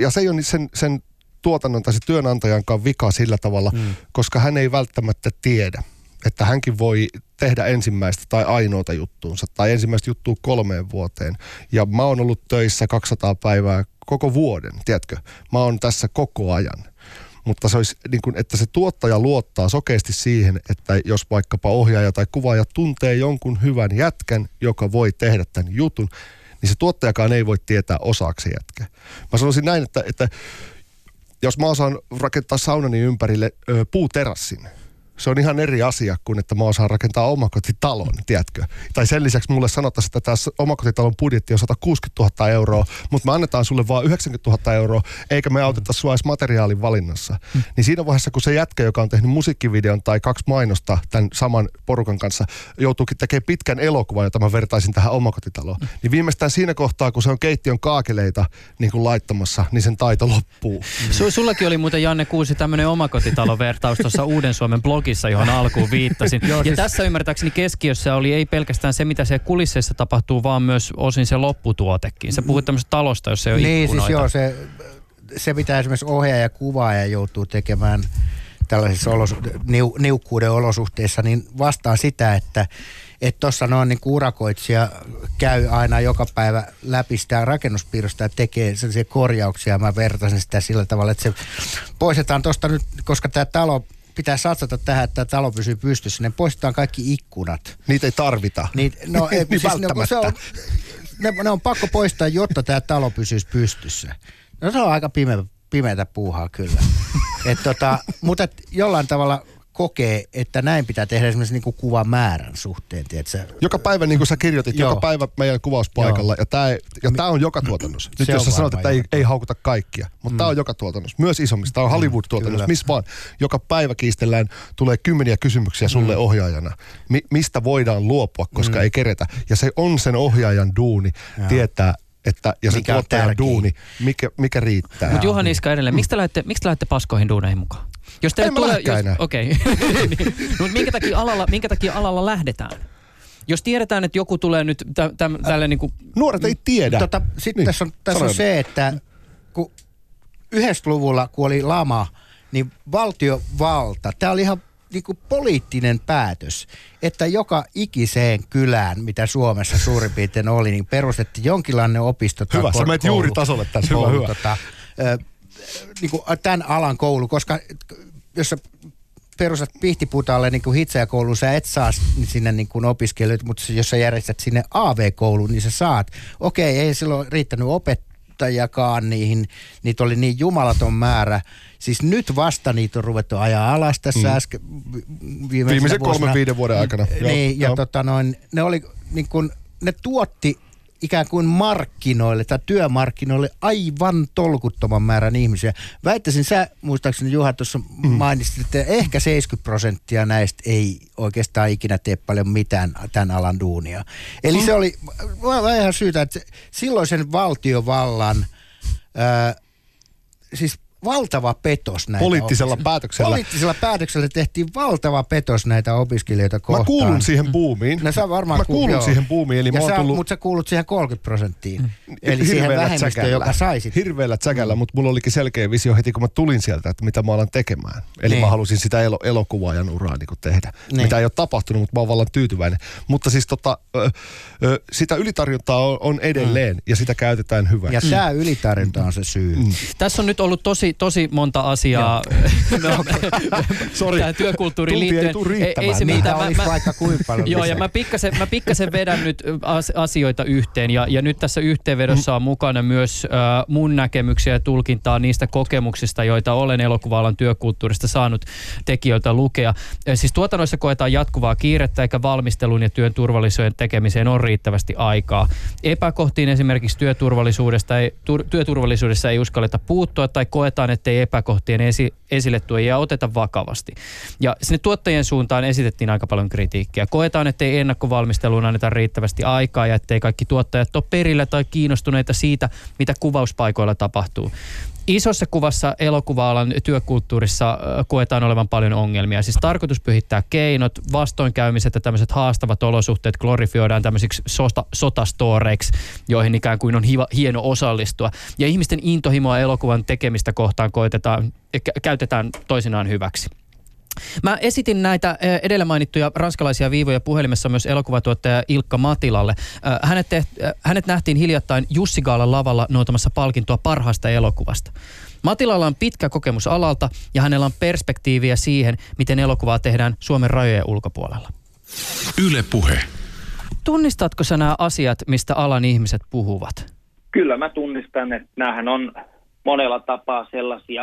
ja se ei ole sen, sen tuotannon tai se työnantajankaan vika sillä tavalla, Mm. koska hän ei välttämättä tiedä, että hänkin voi tehdä ensimmäistä tai ainoata juttuunsa tai ensimmäistä juttua kolmeen vuoteen. Ja mä oon ollut töissä 200 päivää koko vuoden, tiedätkö? Mä oon tässä koko ajan. Mutta se olisi niin kuin, että se tuottaja luottaa sokeasti siihen, että jos vaikkapa ohjaaja tai kuvaaja tuntee jonkun hyvän jätkän, joka voi tehdä tämän jutun, niin se tuottajakaan ei voi tietää osaaksi jätkä. Mä sanoisin näin, että, että jos mä osaan rakentaa saunani ympärille ö, puuterassin, se on ihan eri asia kuin että mä osaan rakentaa omakotitalon, tiedätkö? Tai sen lisäksi mulle sanottaisiin, että tässä omakotitalon budjetti on 160 000 euroa, mutta me annetaan sulle vain 90 000 euroa, eikä me auteta sua edes materiaalin valinnassa. Mm. Niin siinä vaiheessa, kun se jätkä, joka on tehnyt musiikkivideon tai kaksi mainosta tämän saman porukan kanssa, joutuukin tekemään pitkän elokuvan, jota mä vertaisin tähän omakotitaloon, mm. niin viimeistään siinä kohtaa, kun se on keittiön kaakeleita niin kuin laittamassa, niin sen taito loppuu. Mm. Su- sullakin oli muuten Janne Kuusi tämmöinen omakotitalovertaus tuossa Uuden Suomen blogissa, johon alkuun viittasin. Joo, ja siis... tässä ymmärtääkseni keskiössä oli ei pelkästään se, mitä se kulisseissa tapahtuu, vaan myös osin se lopputuotekin. Sä puhuit tämmöisestä talosta, jos se ei ole Niin, ikkunoita. siis joo, se, se mitä esimerkiksi ohjaaja ja kuvaaja joutuu tekemään tällaisissa olos, niu, niukkuuden olosuhteissa, niin vastaan sitä, että että tuossa noin niin urakoitsija käy aina joka päivä läpi sitä rakennuspiirrosta ja tekee sellaisia korjauksia. Mä vertaisin sitä sillä tavalla, että se poistetaan tuosta nyt, koska tämä talo pitää satsata tähän, että talo pysyy pystyssä, niin poistetaan kaikki ikkunat. Niitä ei tarvita. Niin, no, ei, niin siis, no, se on, ne, ne on pakko poistaa, jotta tämä talo pysyisi pystyssä. No se on aika pimeä, pimeätä puuhaa kyllä. et, tota, mutta et jollain tavalla kokee, että näin pitää tehdä esimerkiksi niin kuin kuvan määrän suhteen. Tiedätkö? Joka päivä, niin kuin sä kirjoitit, Joo. joka päivä meidän kuvauspaikalla. Joo. Ja tämä ja tää on joka tuotannossa. Nyt Se jos sä sanot, että ei, ei haukuta kaikkia, mutta mm. tämä on joka tuotannossa. Myös isommissa. Tämä on Hollywood-tuotannossa, kyllä. missä vaan. Joka päivä kiistellään, tulee kymmeniä kysymyksiä sulle mm. ohjaajana. Mi- mistä voidaan luopua, koska mm. ei keretä. Ja se on sen ohjaajan duuni tietää, että, ja on tuottajan duuni, mikä, mikä riittää. Mutta Juha Niska edelleen, miksi te lähdette, miksi te lähdette paskoihin duuneihin mukaan? Jos teille enää. Okei. niin. Mutta minkä takia, alalla, minkä takia alalla lähdetään? Jos tiedetään, että joku tulee nyt tä, tä, tälle niin kuin, Nuoret ei tiedä. Tota, Sitten Niin, niin, tässä on, tässä on se, että kun 90-luvulla, kun oli lama, niin valtiovalta, tämä oli ihan niin kuin poliittinen päätös, että joka ikiseen kylään, mitä Suomessa suurin piirtein oli, niin perustettiin jonkinlainen opisto. Hyvä, sä menet juuri tasolle tässä. Hyvä, koulu, hyvä. Tota, niin kuin tämän alan koulu, koska jos sä perustat Pihtiputalle niin hitsajakouluun, sä et saa sinne niin kuin opiskelijoita, mutta jos sä järjestät sinne AV-kouluun, niin sä saat. Okei, ei silloin riittänyt opettajakaan niihin, niitä oli niin jumalaton määrä. Siis nyt vasta niitä on ruvettu ajaa alas tässä mm. äsken Viimeisen kolmen viiden vuoden aikana. Joo, Niin, ja joo. tota noin, ne oli niin kuin, ne tuotti ikään kuin markkinoille tai työmarkkinoille aivan tolkuttoman määrän ihmisiä. Väittäisin, sä muistaakseni Juha tuossa mm. mainitsit, että ehkä 70 prosenttia näistä ei oikeastaan ikinä tee paljon mitään tämän alan duunia. Eli mm. se oli mä ihan syytä, että se, silloisen valtiovallan, ää, siis valtava petos näitä Poliittisella opis- päätöksellä. Poliittisella päätöksellä tehtiin valtava petos näitä opiskelijoita kohtaan. Mä kuulun siihen buumiin. No sä varmaan Mä kuul- kuulun joo. siihen buumiin, eli ja mä sä, tullut... Mutta sä kuulut siihen 30 prosenttiin. Mm. Eli siihen vähemmistöön, tsäkällä. joka sai sit. Hirveällä tsäkällä, mutta mulla olikin selkeä visio heti, kun mä tulin sieltä, että mitä mä alan tekemään. Eli Niin. mä halusin sitä elo, elokuvaajan uraa niin kuin tehdä. Niin. Mitä ei ole tapahtunut, mutta mä oon vallan tyytyväinen. Mutta siis tota, ö, ö, sitä ylitarjontaa on, on edelleen ja sitä käytetään hyvä. Ja sää ylitarjonta on se syy. Mm. Tässä on nyt ollut tosi, tosi monta asiaa. no, Sori. tähän työkulttuuriin Tunti ei liittyen. tuu riittämään. se mitään. olisi vaikka kuinka paljon Joo, ja mä pikkasen, mä pikkasen vedän nyt as- asioita yhteen ja, ja nyt tässä yhteenvedossa on mukana myös äh, mun näkemyksiä ja tulkintaa niistä kokemuksista, joita olen elokuva-alan työkulttuurista saanut tekijöiltä lukea. Siis tuotannoissa koetaan jatkuvaa kiirettä eikä valmistelun ja työn turvallisuuden tekemiseen on riittävästi aikaa. Epäkohtiin esimerkiksi työturvallisuudesta ei, tur, työturvallisuudessa ei uskalleta puuttua tai koetaan, ettei epäkohtien esi, esille tuojia oteta vakavasti. Ja sinne tuottajien suuntaan esitettiin aika paljon kritiikkiä. Koetaan, ettei ennakkovalmisteluun anneta riittävästi aikaa ja ettei kaikki tuottajat ole perillä tai kiinnostuneita siitä, mitä kuvauspaikoilla tapahtuu. Isossa kuvassa elokuva-alan työkulttuurissa koetaan olevan paljon ongelmia. Siis tarkoitus pyhittää keinot, vastoinkäymiset ja tämmöiset haastavat olosuhteet glorifioidaan tämmöisiksi sota, sotastoreiksi, joihin ikään kuin on hiva, hieno osallistua. Ja ihmisten intohimoa elokuvan tekemistä kohtaan koetetaan, kä- käytetään toisinaan hyväksi. Mä esitin näitä edellä mainittuja ranskalaisia viivoja puhelimessa myös elokuvatuottaja Ilkka Matilalle. Hänet, teht, hänet nähtiin hiljattain Jussi Gaalan lavalla noutamassa palkintoa parhaasta elokuvasta. Matilalla on pitkä kokemus alalta ja hänellä on perspektiiviä siihen, miten elokuvaa tehdään Suomen rajojen ulkopuolella. Yle Puhe. Tunnistatko sä nämä asiat, mistä alan ihmiset puhuvat? Kyllä mä tunnistan, että näähän on monella tapaa sellaisia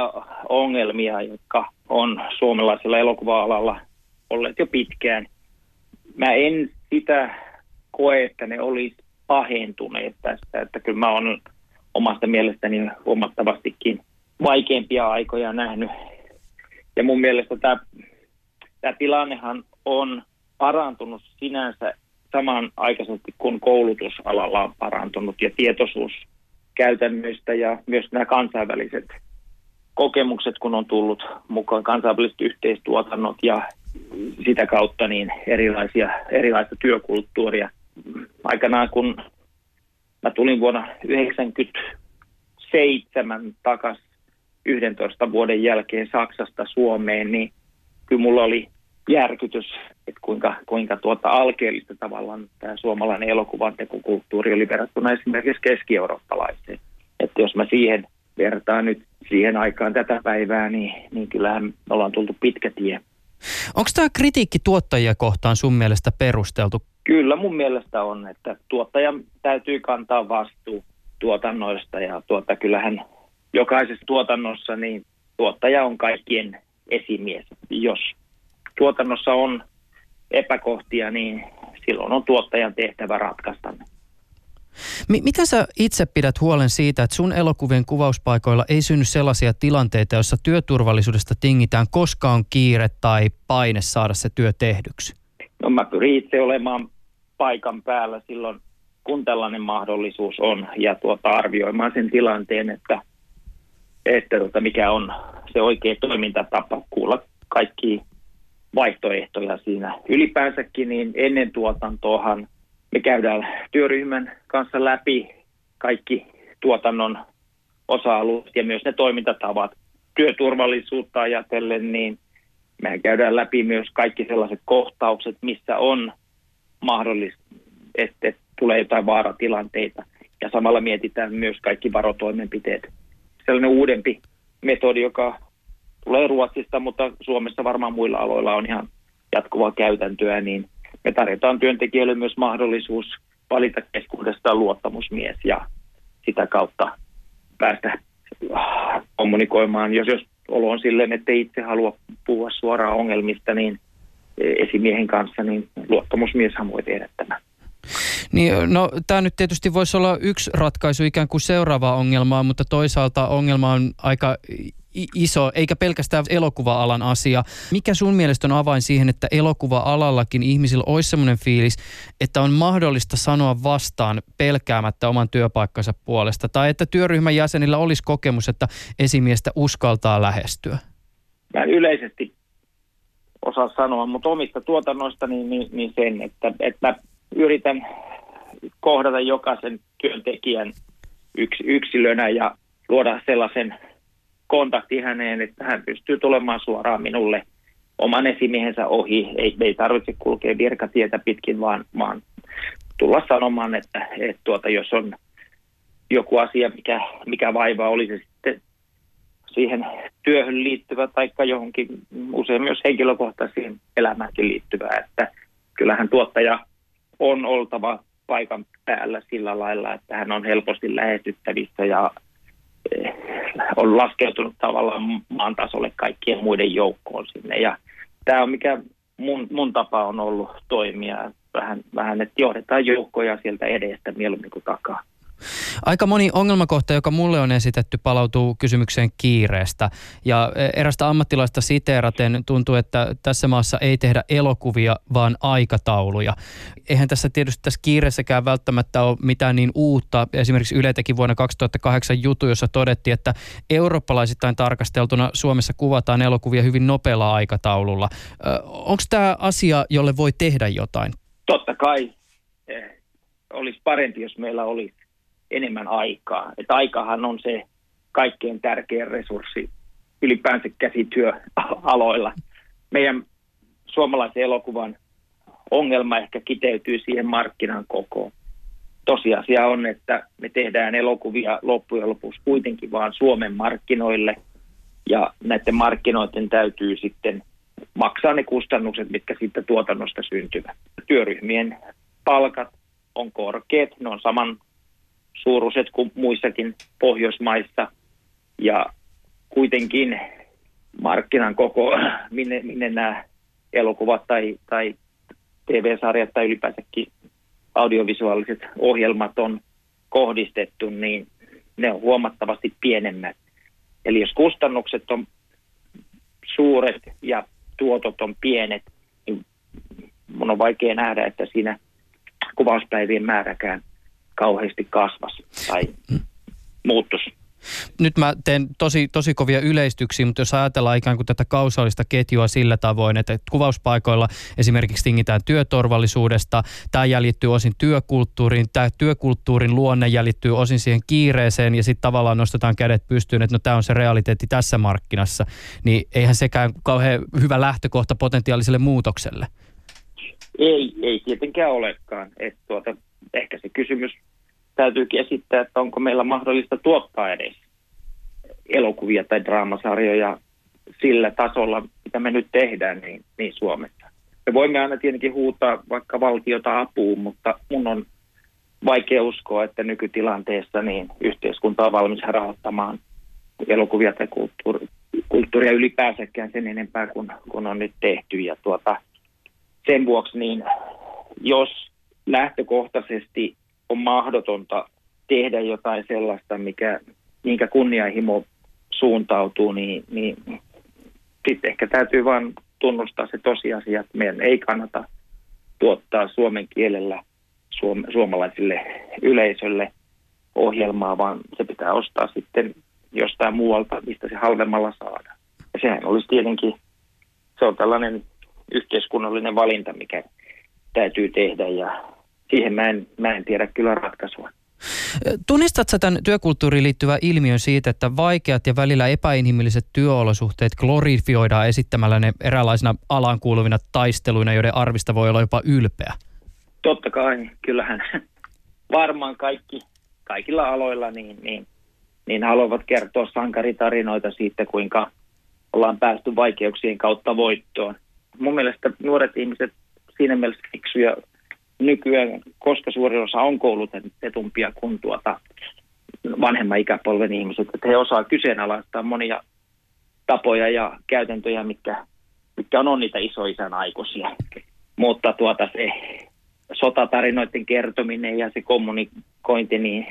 ongelmia, jotka on suomalaisella elokuva-alalla olleet jo pitkään. Mä en sitä koe, että ne olisi pahentuneet tästä, että kyllä mä oon omasta mielestäni huomattavastikin vaikeampia aikoja nähnyt. Ja mun mielestä tämä, tämä tilannehan on parantunut sinänsä samanaikaisesti, kun koulutusalalla on parantunut ja tietoisuus käytännöistä ja myös nämä kansainväliset kokemukset, kun on tullut mukaan kansainväliset yhteistuotannot ja sitä kautta niin erilaisia, erilaista työkulttuuria. Aikanaan kun mä tulin vuonna 1997 takaisin 11 vuoden jälkeen Saksasta Suomeen, niin kyllä mulla oli järkytys, että kuinka, kuinka tuota alkeellista tavallaan tämä suomalainen elokuvan tekokulttuuri oli verrattuna esimerkiksi keski-eurooppalaiseen. Että jos mä siihen vertaan nyt siihen aikaan tätä päivää, niin, niin kyllähän me ollaan tultu pitkä tie. Onko tämä kritiikki tuottajia kohtaan sun mielestä perusteltu? Kyllä mun mielestä on, että tuottajan täytyy kantaa vastuu tuotannoista ja tuota, kyllähän jokaisessa tuotannossa niin tuottaja on kaikkien esimies. Jos tuotannossa on epäkohtia, niin silloin on tuottajan tehtävä ratkaista ne. M- miten sä itse pidät huolen siitä, että sun elokuvien kuvauspaikoilla ei synny sellaisia tilanteita, joissa työturvallisuudesta tingitään, koska on kiire tai paine saada se työ tehdyksi? No mä pyrin itse olemaan paikan päällä silloin, kun tällainen mahdollisuus on ja tuota, arvioimaan sen tilanteen, että, että tuota, mikä on se oikea toimintatapa kuulla kaikki vaihtoehtoja siinä. Ylipäänsäkin niin ennen tuotantoahan me käydään työryhmän kanssa läpi kaikki tuotannon osa-alueet ja myös ne toimintatavat työturvallisuutta ajatellen, niin me käydään läpi myös kaikki sellaiset kohtaukset, missä on mahdollista, että tulee jotain vaaratilanteita. Ja samalla mietitään myös kaikki varotoimenpiteet. Sellainen uudempi metodi, joka tulee Ruotsista, mutta Suomessa varmaan muilla aloilla on ihan jatkuvaa käytäntöä, niin me tarjotaan työntekijöille myös mahdollisuus valita keskuudestaan luottamusmies ja sitä kautta päästä kommunikoimaan. Jos, jos olo on silleen, että itse halua puhua suoraan ongelmista, niin esimiehen kanssa, niin luottamusmieshän voi tehdä tämän. Niin, no tämä nyt tietysti voisi olla yksi ratkaisu ikään kuin seuraavaa ongelmaa, mutta toisaalta ongelma on aika iso, eikä pelkästään elokuva-alan asia. Mikä sun mielestä on avain siihen, että elokuva-alallakin ihmisillä olisi sellainen fiilis, että on mahdollista sanoa vastaan pelkäämättä oman työpaikkansa puolesta, tai että työryhmän jäsenillä olisi kokemus, että esimiestä uskaltaa lähestyä? Mä yleisesti osaa sanoa, mutta omista tuotannoista niin, niin, niin sen, että, että mä yritän kohdata jokaisen työntekijän yks, yksilönä ja luoda sellaisen kontakti häneen, että hän pystyy tulemaan suoraan minulle oman esimiehensä ohi. Ei, ei tarvitse kulkea virkatietä pitkin, vaan, vaan tulla sanomaan, että, että tuota, jos on joku asia, mikä, mikä vaivaa, oli se sitten siihen työhön liittyvä tai johonkin usein myös henkilökohtaisiin elämäänkin liittyvää, että kyllähän tuottaja on oltava paikan päällä sillä lailla, että hän on helposti lähestyttävissä ja on laskeutunut tavallaan maan tasolle kaikkien muiden joukkoon sinne. Ja tämä on mikä mun, mun tapa on ollut toimia vähän, vähän, että johdetaan joukkoja sieltä edestä mieluummin kuin takaa. Aika moni ongelmakohta, joka mulle on esitetty, palautuu kysymykseen kiireestä. Ja e, erästä ammattilaista siteeraten tuntuu, että tässä maassa ei tehdä elokuvia, vaan aikatauluja. Eihän tässä tietysti tässä kiireessäkään välttämättä ole mitään niin uutta. Esimerkiksi Yle teki vuonna 2008 jutu, jossa todettiin, että eurooppalaisittain tarkasteltuna Suomessa kuvataan elokuvia hyvin nopealla aikataululla. Onko tämä asia, jolle voi tehdä jotain? Totta kai eh, olisi parempi, jos meillä olisi enemmän aikaa. Että aikahan on se kaikkein tärkein resurssi ylipäänsä käsityöaloilla. Meidän suomalaisen elokuvan ongelma ehkä kiteytyy siihen markkinan kokoon. Tosiasia on, että me tehdään elokuvia loppujen lopuksi kuitenkin vaan Suomen markkinoille ja näiden markkinoiden täytyy sitten maksaa ne kustannukset, mitkä sitten tuotannosta syntyvät. Työryhmien palkat on korkeat, ne on saman suuruiset kuin muissakin Pohjoismaissa. Ja kuitenkin markkinan koko, minne, minne nämä elokuvat tai, tai TV-sarjat tai ylipäänsäkin audiovisuaaliset ohjelmat on kohdistettu, niin ne on huomattavasti pienemmät. Eli jos kustannukset on suuret ja tuotot on pienet, niin mun on vaikea nähdä, että siinä kuvauspäivien määräkään kauheasti kasvas tai muuttuisi nyt mä teen tosi, tosi kovia yleistyksiä, mutta jos ajatellaan ikään kuin tätä kausaalista ketjua sillä tavoin, että kuvauspaikoilla esimerkiksi tingitään työturvallisuudesta, tämä jäljittyy osin työkulttuuriin, tämä työkulttuurin luonne jäljittyy osin siihen kiireeseen ja sitten tavallaan nostetaan kädet pystyyn, että no tämä on se realiteetti tässä markkinassa, niin eihän sekään kauhean hyvä lähtökohta potentiaaliselle muutokselle. Ei, ei tietenkään olekaan. että tuota, ehkä se kysymys täytyykin esittää, että onko meillä mahdollista tuottaa edes elokuvia tai draamasarjoja sillä tasolla, mitä me nyt tehdään niin, niin Suomessa. Me voimme aina tietenkin huutaa vaikka valtiota apuun, mutta mun on vaikea uskoa, että nykytilanteessa niin yhteiskunta on valmis rahoittamaan elokuvia tai kulttuuri, kulttuuria ylipäänsäkään sen enempää kuin, kuin on nyt tehty. Ja tuota, sen vuoksi niin, jos lähtökohtaisesti on mahdotonta tehdä jotain sellaista, mikä, minkä kunnianhimo suuntautuu, niin, niin sitten ehkä täytyy vain tunnustaa se tosiasia, että meidän ei kannata tuottaa suomen kielellä suom- suomalaisille yleisölle ohjelmaa, vaan se pitää ostaa sitten jostain muualta, mistä se halvemmalla saadaan. Ja sehän olisi tietenkin, se on tällainen yhteiskunnallinen valinta, mikä täytyy tehdä ja siihen mä en, mä en tiedä kyllä ratkaisua. Tunnistatko tämän työkulttuuriin liittyvä ilmiön siitä, että vaikeat ja välillä epäinhimilliset työolosuhteet glorifioidaan esittämällä ne eräänlaisina alan kuuluvina taisteluina, joiden arvista voi olla jopa ylpeä? Totta kai, kyllähän varmaan kaikki, kaikilla aloilla niin, niin, niin haluavat kertoa sankaritarinoita siitä, kuinka ollaan päästy vaikeuksien kautta voittoon. Mun mielestä nuoret ihmiset siinä mielessä fiksuja nykyään, koska suurin osa on koulutetumpia kuin tuota vanhemman ikäpolven ihmiset, että he osaa kyseenalaistaa monia tapoja ja käytäntöjä, mitkä, mitkä on, on niitä isoisän aikuisia. Mutta tuota se sotatarinoiden kertominen ja se kommunikointi, niin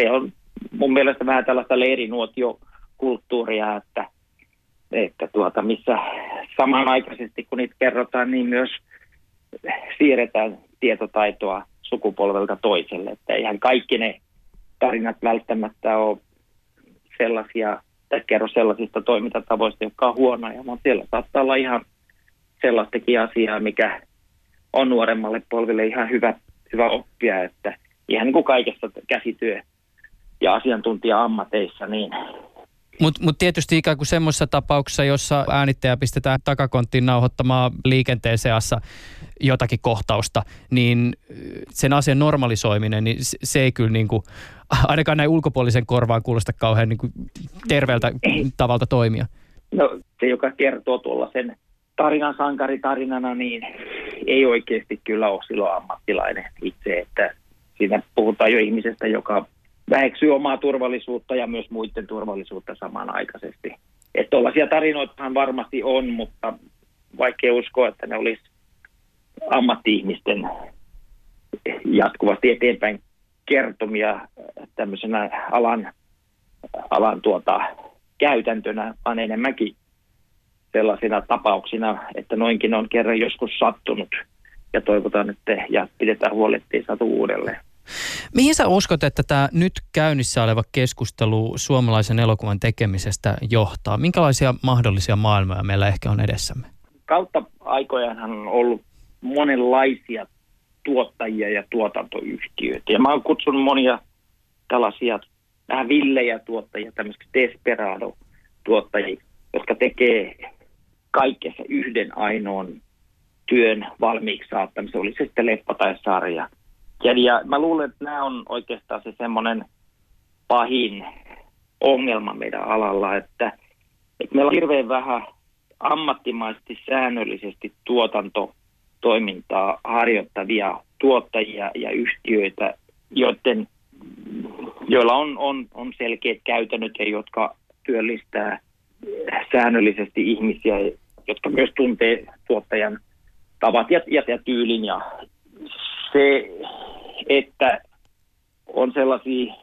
se on mun mielestä vähän tällaista leirinuotiokulttuuria, että, että tuota, missä samanaikaisesti kun niitä kerrotaan, niin myös siirretään tietotaitoa sukupolvelta toiselle. Että eihän kaikki ne tarinat välttämättä ole sellaisia, tai kerro sellaisista toimintatavoista, jotka on huonoja, mutta siellä saattaa olla ihan sellaistakin asiaa, mikä on nuoremmalle polville ihan hyvä, hyvä oppia, että ihan niin kuin kaikessa käsityö- ja asiantuntija-ammateissa, niin mutta mut tietysti ikään kuin semmoisessa tapauksessa, jossa äänittäjä pistetään takakonttiin nauhoittamaan liikenteen seassa jotakin kohtausta, niin sen asian normalisoiminen, niin se ei kyllä niin kuin, ainakaan näin ulkopuolisen korvaan kuulosta kauhean niin kuin terveeltä tavalta toimia. No se, joka kertoo tuolla sen tarinan sankaritarinana, niin ei oikeasti kyllä ole silloin ammattilainen itse, että siinä puhutaan jo ihmisestä, joka väheksyy omaa turvallisuutta ja myös muiden turvallisuutta samanaikaisesti. Että tuollaisia tarinoitahan varmasti on, mutta vaikea uskoa, että ne olisi ammatti-ihmisten jatkuvasti eteenpäin kertomia tämmöisenä alan, alan tuota, käytäntönä, vaan enemmänkin sellaisina tapauksina, että noinkin on kerran joskus sattunut ja toivotaan, että ja pidetään huoli, ettei satu uudelleen. Mihin sä uskot, että tämä nyt käynnissä oleva keskustelu suomalaisen elokuvan tekemisestä johtaa? Minkälaisia mahdollisia maailmoja meillä ehkä on edessämme? Kautta aikojanhan on ollut monenlaisia tuottajia ja tuotantoyhtiöitä. Ja mä oon kutsunut monia tällaisia vähän villejä tuottajia, tämmöisiä desperado-tuottajia, jotka tekee kaikessa yhden ainoan työn valmiiksi saattamisen, oli se sitten leppa tai sarja – ja, ja mä luulen, että nämä on oikeastaan se semmoinen pahin ongelma meidän alalla, että, että meillä on hirveän vähän ammattimaisesti säännöllisesti tuotantotoimintaa harjoittavia tuottajia ja yhtiöitä, joiden, joilla on, on, on selkeät käytännöt ja jotka työllistää säännöllisesti ihmisiä jotka myös tuntee tuottajan tavat ja, ja, ja tyylin. Ja se, että on sellaisia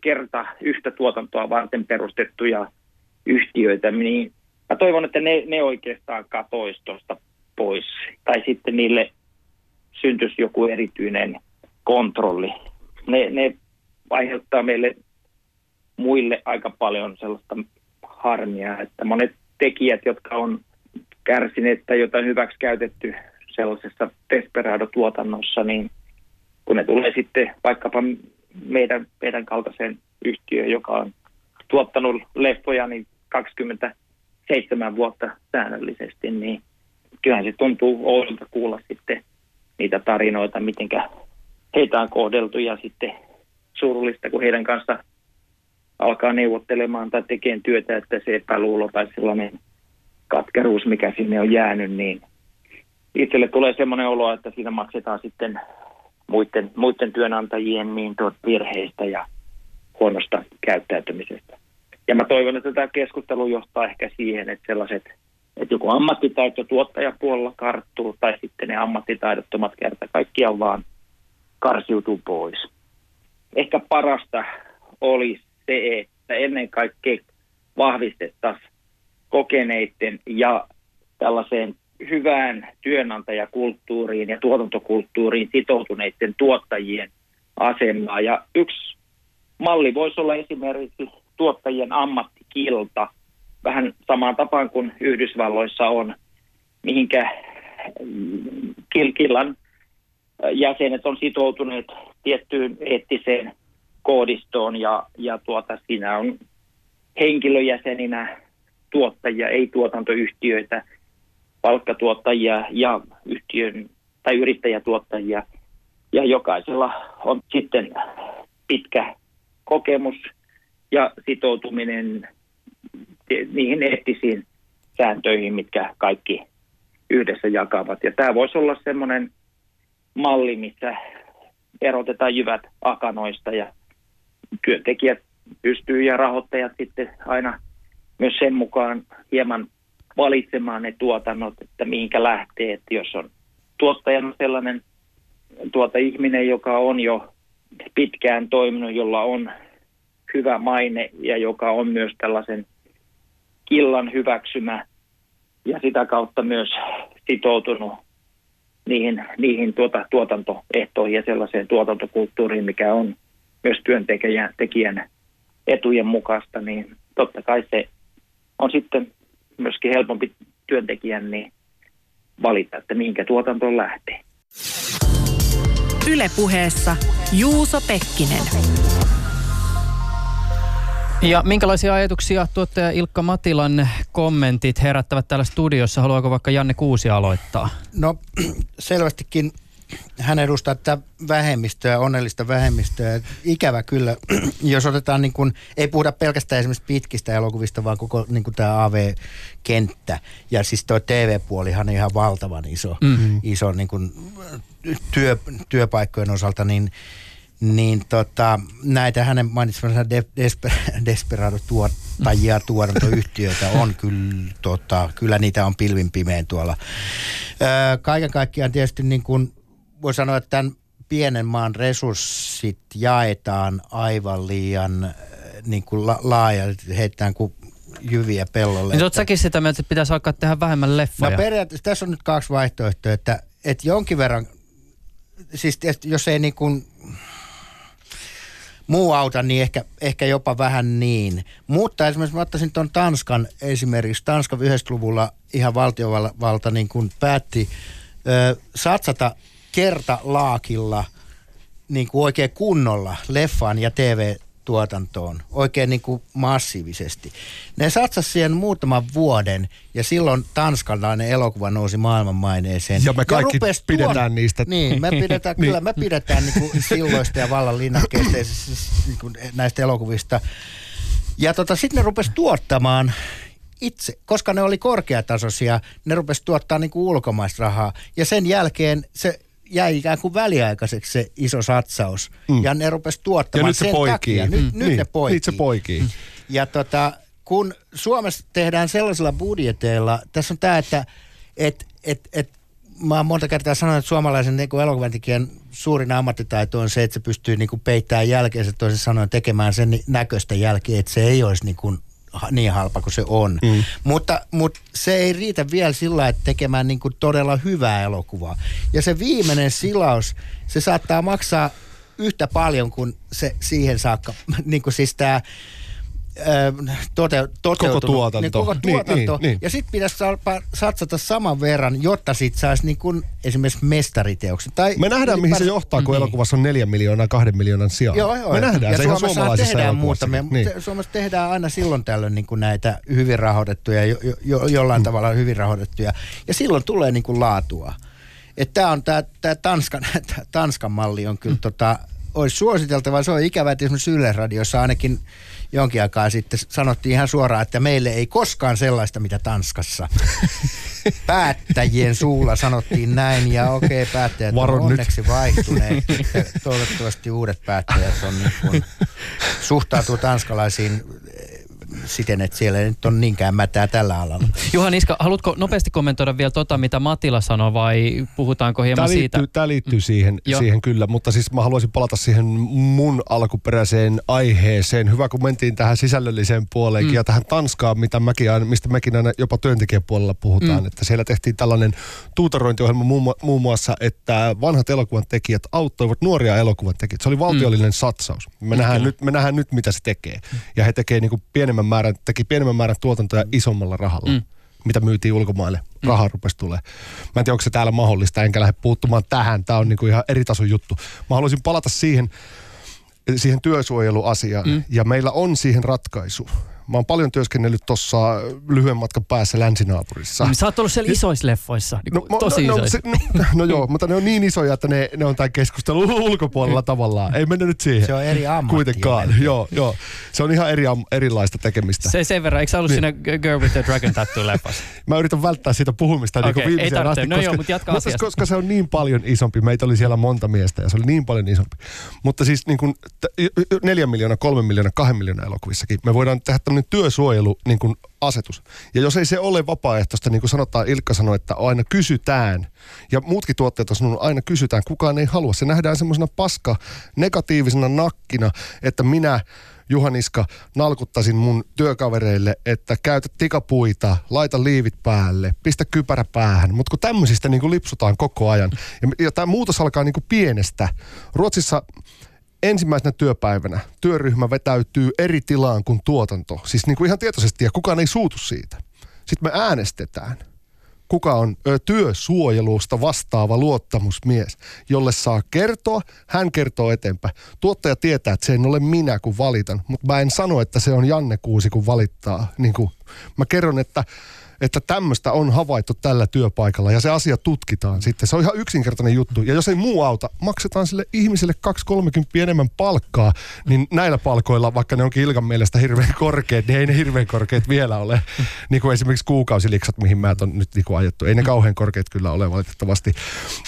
kerta yhtä tuotantoa varten perustettuja yhtiöitä, niin mä toivon, että ne, ne oikeastaan katoisi tuosta pois. Tai sitten niille syntyisi joku erityinen kontrolli. Ne, ne aiheuttaa meille muille aika paljon sellaista harmia, että monet tekijät, jotka on kärsineet tai jotain hyväksi käytetty sellaisessa Desperado-tuotannossa, niin kun ne tulee sitten vaikkapa meidän, meidän kaltaiseen yhtiöön, joka on tuottanut leffoja niin 27 vuotta säännöllisesti, niin kyllähän se tuntuu oudolta kuulla sitten niitä tarinoita, mitenkä heitä on kohdeltu ja sitten surullista, kun heidän kanssa alkaa neuvottelemaan tai tekemään työtä, että se epäluulo tai sellainen katkeruus, mikä sinne on jäänyt, niin itselle tulee semmoinen olo, että siinä maksetaan sitten muiden, muiden työnantajien niin tuot virheistä ja huonosta käyttäytymisestä. Ja mä toivon, että tämä keskustelu johtaa ehkä siihen, että sellaiset, että joku ammattitaito tuottajapuolella karttuu tai sitten ne ammattitaidottomat kerta kaikkiaan vaan karsiutuu pois. Ehkä parasta olisi se, että ennen kaikkea vahvistettaisiin kokeneiden ja tällaiseen hyvään työnantajakulttuuriin ja tuotantokulttuuriin sitoutuneiden tuottajien asemaa. Ja yksi malli voisi olla esimerkiksi tuottajien ammattikilta, vähän samaan tapaan kuin Yhdysvalloissa on, mihinkä mm, killan jäsenet on sitoutuneet tiettyyn eettiseen koodistoon ja, ja tuota, siinä on henkilöjäseninä tuottajia, ei tuotantoyhtiöitä, palkkatuottajia ja yhtiön tai yrittäjätuottajia. Ja jokaisella on sitten pitkä kokemus ja sitoutuminen niihin eettisiin sääntöihin, mitkä kaikki yhdessä jakavat. Ja tämä voisi olla semmoinen malli, missä erotetaan jyvät akanoista ja työntekijät pystyy ja rahoittajat sitten aina myös sen mukaan hieman valitsemaan ne tuotannot, että mihinkä lähtee. Että jos on tuottajana sellainen tuota ihminen, joka on jo pitkään toiminut, jolla on hyvä maine ja joka on myös tällaisen killan hyväksymä ja sitä kautta myös sitoutunut niihin, niihin tuota, tuotantoehtoihin ja sellaiseen tuotantokulttuuriin, mikä on myös työntekijän tekijän etujen mukaista, niin totta kai se on sitten myöskin helpompi työntekijän niin valita, että mihinkä tuotantoon lähtee. Ylepuheessa Juuso Pekkinen. Ja minkälaisia ajatuksia tuottaja Ilkka Matilan kommentit herättävät täällä studiossa? Haluaako vaikka Janne Kuusi aloittaa? No selvästikin hän edustaa tätä vähemmistöä, onnellista vähemmistöä. Ikävä kyllä, jos otetaan niin kuin, ei puhuta pelkästään esimerkiksi pitkistä elokuvista, vaan koko niin kuin tämä AV-kenttä. Ja siis tuo TV-puolihan on ihan valtavan iso, mm-hmm. iso niin kuin työ, työpaikkojen osalta, niin niin tota, näitä hänen mainitsemansa de, desper, Desperado-tuottajia, tuotantoyhtiöitä on kyllä, tota, kyllä niitä on pilvin pimeän tuolla. Öö, kaiken kaikkiaan tietysti niin kuin voi sanoa, että tämän pienen maan resurssit jaetaan aivan liian äh, niin kuin la- laajalti, heitetään kuin jyviä pellolle. Niin olet säkin sitä mieltä, että pitäisi alkaa tehdä vähemmän leffoja? No periaatteessa tässä on nyt kaksi vaihtoehtoa, että, että jonkin verran, siis jos ei niin kuin muu auta, niin ehkä, ehkä jopa vähän niin. Mutta esimerkiksi mä ottaisin tuon Tanskan esimerkiksi. Tanska 90-luvulla ihan valtiovalta niin kuin päätti ö, satsata kertalaakilla niin kuin oikein kunnolla leffaan ja TV-tuotantoon oikein niin kuin massiivisesti. Ne satsasi siihen muutaman vuoden ja silloin tanskalainen elokuva nousi maailmanmaineeseen. Ja me kaikki ja pidetään tuon, niistä. Niin, me pidetään, kyllä me pidetään niin kuin silloista ja vallan linnakkeista siis niin kuin näistä elokuvista. Ja tota, sitten ne rupesi tuottamaan itse, koska ne oli korkeatasoisia, ne rupesi tuottaa niin kuin ulkomaista rahaa. Ja sen jälkeen se jäi ikään kuin väliaikaiseksi se iso satsaus. Mm. Ja ne rupesi tuottamaan ja nyt se sen poikii. takia. Nyt, mm. nyt niin, ne poikii. Nyt se poikii. Mm. Ja tota, kun Suomessa tehdään sellaisilla budjeteilla, tässä on tämä, että et, et, et, mä oon monta kertaa sanonut, että suomalaisen niin elokuvantekijän suurin ammattitaito on se, että se pystyy niin kuin peittämään jälkeensä toisin sanoen tekemään sen näköistä jälkeä, että se ei olisi niin, kuin niin halpa kuin se on. Mm. Mutta, mutta se ei riitä vielä sillä että tekemään niin kuin todella hyvää elokuvaa. Ja se viimeinen silaus, se saattaa maksaa yhtä paljon kuin se siihen saakka, niin kuin siis tämä tote, toteutunut. Koko tuotanto. Niin, koko tuotanto. Niin, niin, niin. Ja sitten pitäisi satsata saman verran, jotta sitten saisi niin kuin esimerkiksi mestariteoksen. Tai Me nähdään, mihin se johtaa, kun niin. elokuvassa on neljä miljoonaa kahden miljoonan sijaan. Joo, joo. Me nähdään ja se ihan suomalaisissa tehdään muutamia. Niin. Suomessa tehdään aina silloin tällöin niin kuin näitä hyvin rahoitettuja, jo, jo, jollain mm. tavalla hyvin rahoitettuja. Ja silloin tulee niin kuin laatua. Tämä on tämä Tanskan, Tanskan malli on kyllä mm. tota, olisi suositeltava. Se on ikävä, että esimerkiksi Yle Radiossa ainakin jonkin aikaa sitten sanottiin ihan suoraan, että meille ei koskaan sellaista, mitä Tanskassa. Päättäjien suulla sanottiin näin ja okei, okay, päättäjät Varo on nyt. onneksi vaihtuneet. Toivottavasti uudet päättäjät on niin kuin, suhtautuu tanskalaisiin siten, että siellä ei nyt on niinkään mätää tällä alalla. Juha Niska, haluatko nopeasti kommentoida vielä tota, mitä Matila sanoi vai puhutaanko hieman tämä liittyy, siitä? Tämä liittyy siihen, Joo. siihen kyllä, mutta siis mä haluaisin palata siihen mun alkuperäiseen aiheeseen. Hyvä, kun mentiin tähän sisällölliseen puoleen mm. ja tähän Tanskaan, mitä mäkin aina, mistä mekin aina jopa työntekijäpuolella puhutaan. Mm. Että siellä tehtiin tällainen tuutorointiohjelma muun, mu- muun muassa, että vanhat elokuvan tekijät auttoivat nuoria elokuvan tekijät. Se oli valtiollinen mm. satsaus. Me nähdään, nyt, me nähdään nyt, mitä se tekee. Ja he tekee niin kuin pienemmän määrän, teki pienemmän määrän tuotantoja isommalla rahalla. Mm mitä myytiin ulkomaille. Rahaa rupesi tulee. Mä en tiedä, onko se täällä mahdollista, enkä lähde puuttumaan tähän. Tämä on niinku ihan eri tason juttu. Mä haluaisin palata siihen, siihen työsuojeluasiaan. Mm. Ja meillä on siihen ratkaisu. Mä oon paljon työskennellyt tuossa lyhyen matkan päässä länsinaapurissa. Sä oot ollut siellä isoissa leffoissa, niin No, mo- tosi no, no, isoissa. se, no, no joo, mutta ne on niin isoja, että ne, ne on tämän keskustelun ulkopuolella tavallaan. Ei mennä nyt siihen. Se on eri ammatti Kuitenkaan, jo. joo, joo. Se on ihan eri, erilaista tekemistä. Se sen verran, eikö sä ollut Niin. siinä Girl with the Dragon Tattoo leffassa? Mä yritän välttää siitä puhumista niin Okei, kuin viimeiseen asti, No koska, joo, mutta jatka mutta asiasta. koska se on niin paljon isompi. Meitä oli siellä monta miestä ja se oli niin paljon isompi. Mutta siis niin kuin t- neljän miljoonaa, kolmen miljoonaa, kahden miljoonaa elokuvissakin me voidaan tehdä tämmöinen työsuojelu niin kuin asetus. Ja jos ei se ole vapaaehtoista, niin kuin sanotaan, Ilkka sanoi, että aina kysytään. Ja muutkin tuotteet on sanonut, aina kysytään, kukaan ei halua. Se nähdään semmoisena paska, negatiivisena nakkina, että minä Juhaniska nalkuttaisin mun työkavereille, että käytä tikapuita, laita liivit päälle, pistä kypärä päähän. Mutta kun tämmöisistä niin kuin lipsutaan koko ajan. Ja, ja tämä muutos alkaa niin kuin pienestä. Ruotsissa ensimmäisenä työpäivänä työryhmä vetäytyy eri tilaan kuin tuotanto. Siis niin kuin ihan tietoisesti ja kukaan ei suutu siitä. Sitten me äänestetään kuka on ö, työsuojelusta vastaava luottamusmies, jolle saa kertoa, hän kertoo eteenpäin. Tuottaja tietää, että se ei ole minä, kun valitan, mutta mä en sano, että se on Janne Kuusi, kun valittaa. Niin kuin, mä kerron, että että tämmöistä on havaittu tällä työpaikalla ja se asia tutkitaan sitten. Se on ihan yksinkertainen juttu. Ja jos ei muu auta, maksetaan sille ihmiselle 2-30 enemmän palkkaa, niin näillä palkoilla, vaikka ne onkin Ilkan mielestä hirveän korkeat, niin ei ne hirveän korkeat vielä ole. Niin kuin esimerkiksi kuukausiliksat, mihin mä on nyt niin kuin ajettu. Ei ne kauhean korkeat kyllä ole valitettavasti.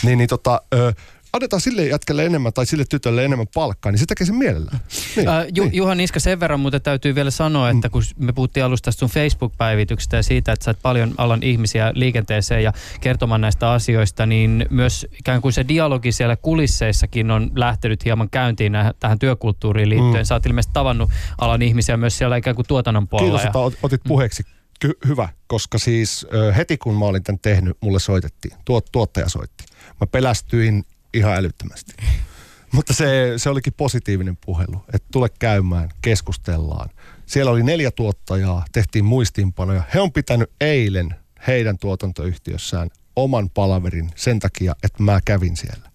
Niin, niin tota, ö, annetaan sille jätkelle enemmän tai sille tytölle enemmän palkkaa, niin se tekee sen mielellään. Niin, Äh, Ju, niin. Juha Niska, sen verran muuten täytyy vielä sanoa, että kun me puhuttiin alusta sun Facebook-päivityksestä ja siitä, että sait paljon alan ihmisiä liikenteeseen ja kertomaan näistä asioista, niin myös ikään kuin se dialogi siellä kulisseissakin on lähtenyt hieman käyntiin nä- tähän työkulttuuriin liittyen. Mm. Sä oot ilmeisesti tavannut alan ihmisiä myös siellä ikään kuin tuotannon puolella. Kiitos, ja- että ot- otit puheeksi. Ky- hyvä, koska siis ö, heti kun mä olin tämän tehnyt, mulle soitettiin. Tuot, tuottaja soitti. Mä pelästyin ihan älyttömästi. Mutta se, se olikin positiivinen puhelu, että tule käymään, keskustellaan. Siellä oli neljä tuottajaa, tehtiin muistiinpanoja. He on pitänyt eilen heidän tuotantoyhtiössään oman palaverin sen takia, että mä kävin siellä.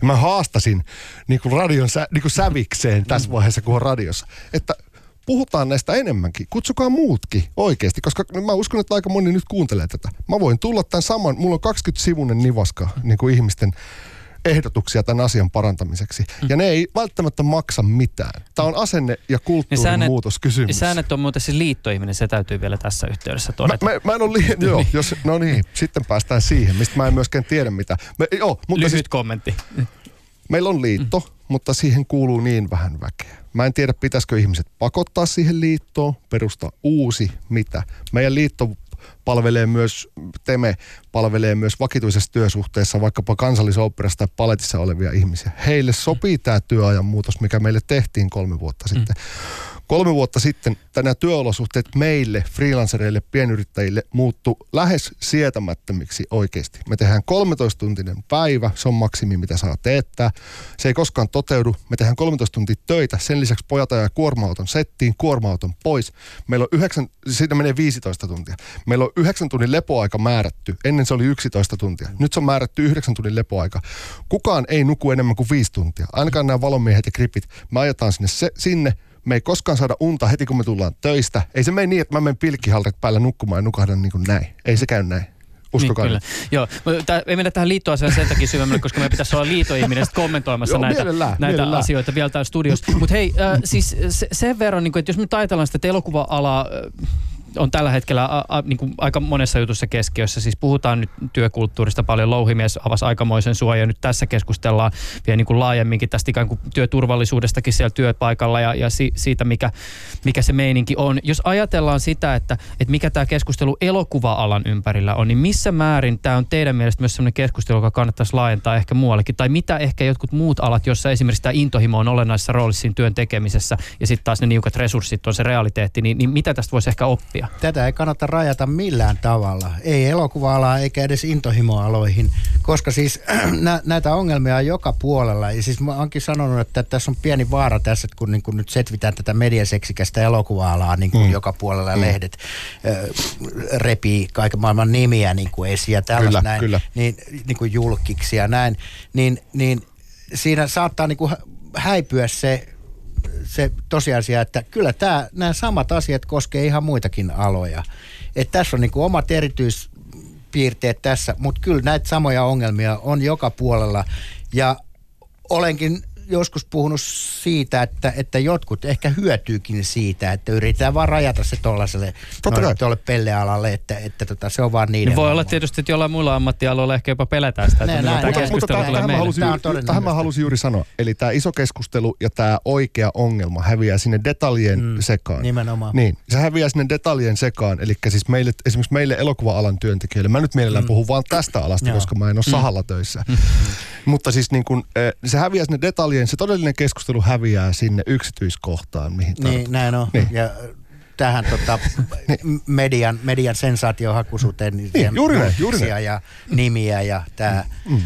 Ja mä haastasin niin kuin radion sä, niin kuin sävikseen tässä vaiheessa, kun on radiossa, että puhutaan näistä enemmänkin. Kutsukaa muutkin oikeasti, koska mä uskon, että aika moni nyt kuuntelee tätä. Mä voin tulla tämän saman, mulla on 20-sivunen nivaska niin kuin ihmisten ehdotuksia tämän asian parantamiseksi. Ja ne ei välttämättä maksa mitään. Tämä on asenne- ja kulttuurin säännöt- muutoskysymys. Säännöt on muuten se liittoihminen, se täytyy vielä tässä yhteydessä Mä, todeta. mä, mä en ole liian, joo, jos, no niin, sitten päästään siihen, mistä mä en myöskään tiedä mitä. Me, joo, mutta Lyhyt siis kommentti. meillä on liitto, mutta siihen kuuluu niin vähän väkeä. Mä en tiedä, pitäisikö ihmiset pakottaa siihen liittoon, perustaa uusi, mitä. Meidän liitto palvelee myös, Teme palvelee myös vakituisessa työsuhteessa vaikkapa kansallisoopperassa tai paletissa olevia ihmisiä. Heille sopii tämä työajan muutos, mikä meille tehtiin kolme vuotta sitten. Mm. Kolme vuotta sitten tänä työolosuhteet meille, freelancereille, pienyrittäjille muuttu lähes sietämättömiksi oikeasti. Me tehdään 13-tuntinen päivä, se on maksimi, mitä saa teettää. Se ei koskaan toteudu. Me tehdään 13 tuntia töitä, sen lisäksi pojat ajaa kuorma-auton settiin, kuorma-auton pois. Meillä on yhdeksän, siitä menee 15 tuntia. Meillä on yhdeksän tunnin lepoaika määrätty. Ennen se oli 11 tuntia. Nyt se on määrätty yhdeksän tunnin lepoaika. Kukaan ei nuku enemmän kuin viisi tuntia. Ainakaan nämä valomiehet ja kripit. Me ajetaan sinne, se, sinne me ei koskaan saada unta heti, kun me tullaan töistä. Ei se mene niin, että mä menen pilkkihalret päällä nukkumaan ja nukahdan niin kuin näin. Ei se käy näin. Uskokaa niin, kyllä. Joo, tää, ei mennä tähän liittoasiaan sen takia syvemmälle, koska me pitäisi olla liitoihminen kommentoimassa Joo, näitä, mielellään, näitä mielellään. asioita vielä täällä studiossa. Mutta hei, äh, siis se, sen verran, niin kuin, että jos nyt ajatellaan sitä, että elokuva-ala äh, on tällä hetkellä a, a, niin kuin aika monessa jutussa keskiössä. Siis puhutaan nyt työkulttuurista paljon. Louhimies avasi aikamoisen suojan. Nyt tässä keskustellaan vielä niin kuin laajemminkin tästä ikään kuin työturvallisuudestakin siellä työpaikalla ja, ja si, siitä, mikä, mikä se meininki on. Jos ajatellaan sitä, että, että mikä tämä keskustelu elokuva-alan ympärillä on, niin missä määrin tämä on teidän mielestä myös sellainen keskustelu, joka kannattaisi laajentaa ehkä muuallekin? Tai mitä ehkä jotkut muut alat, jossa esimerkiksi tämä intohimo on olennaisessa roolissa siinä työn tekemisessä ja sitten taas ne niukat resurssit on se realiteetti, niin, niin mitä tästä voisi ehkä oppia? Asia. Tätä ei kannata rajata millään tavalla. Ei elokuva eikä edes intohimoaloihin, koska siis nä, näitä ongelmia on joka puolella. Ja siis mä oonkin sanonut, että tässä on pieni vaara tässä, että kun niin kun nyt setvitään tätä mediaseksikästä elokuva-alaa niin kuin mm. joka puolella mm. lehdet äh, repii kaiken maailman nimiä niin kuin esiin ja tällaista kyllä, näin, kyllä. Niin, niin kuin julkiksi ja näin, niin, niin siinä saattaa niin kuin häipyä se se tosiasia, että kyllä tämä, nämä samat asiat koskee ihan muitakin aloja. Et tässä on niin kuin omat erityispiirteet tässä, mutta kyllä näitä samoja ongelmia on joka puolella. Ja olenkin joskus puhunut siitä, että, että jotkut ehkä hyötyykin siitä, että yritetään vaan rajata se tuollaiselle tuolle pellealalle, että, että tota, se on vaan niiden. Niin voi olla tietysti, että jollain muilla ammattialoilla ehkä jopa pelätään sitä, että näin, tämä keskustelu mutta, tulee tähän, juuri, tähän mä halusin juuri sanoa. Eli tämä iso keskustelu ja tämä oikea ongelma häviää sinne detaljien mm, sekaan. Nimenomaan. Niin, se häviää sinne detaljien sekaan. Eli siis meille, esimerkiksi meille elokuva-alan työntekijöille, mä nyt mielellään mm. puhun vaan tästä alasta, Joo. koska mä en ole mm. sahalla töissä. Mm. mutta siis niin kun, eh, se häviää sinne detaljien, se todellinen keskustelu häviää sinne yksityiskohtaan, mihin Niin, näin on. Niin. Ja tähän tota, median, median sensaatiohakuisuuteen niin niin, juuri näin, juuri näin. ja nimiä ja tämä mm.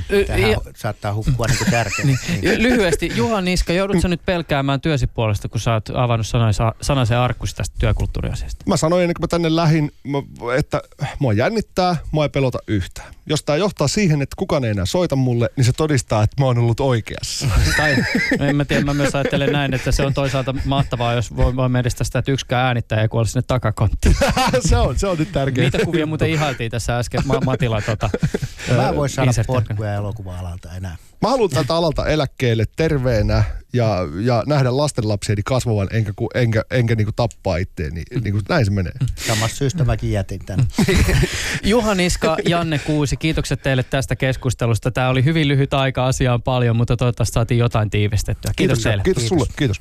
ja, saattaa hukkua niin tärkeää. Niin. Niin. Lyhyesti, Juha Niska, joudutko nyt pelkäämään työsi puolesta, kun sä oot avannut sanaisen, arkkusi tästä työkulttuuriasiasta? Mä sanoin ennen kuin mä tänne lähin, että mua jännittää, mua ei pelota yhtään. Jos tämä johtaa siihen, että kukaan ei enää soita mulle, niin se todistaa, että mä oon ollut oikeassa. tai en mä tiedä, mä myös ajattelen näin, että se on toisaalta mahtavaa, jos voi, voi edestä sitä, että yksikään äänittäjä ei kuole sinne takakonttiin. se, on, se on nyt tärkeää. Niitä kuvia muuten ihailtiin tässä äsken Ma- Matila. Tota, mä en voi saada potkuja elokuva-alalta enää. Mä haluan tältä alalta eläkkeelle terveenä ja, ja nähdä lastenlapsieni kasvavan, enkä, enkä, enkä niinku tappaa itteeni. Niinku, näin se menee. Samassa syystä mäkin jätin tän. Juha Niska, Janne Kuusi, kiitokset teille tästä keskustelusta. Tämä oli hyvin lyhyt aika, asiaan paljon, mutta toivottavasti saatiin jotain tiivistettyä. Kiitos, kiitos teille. Kiitos, kiitos sulle, kiitos.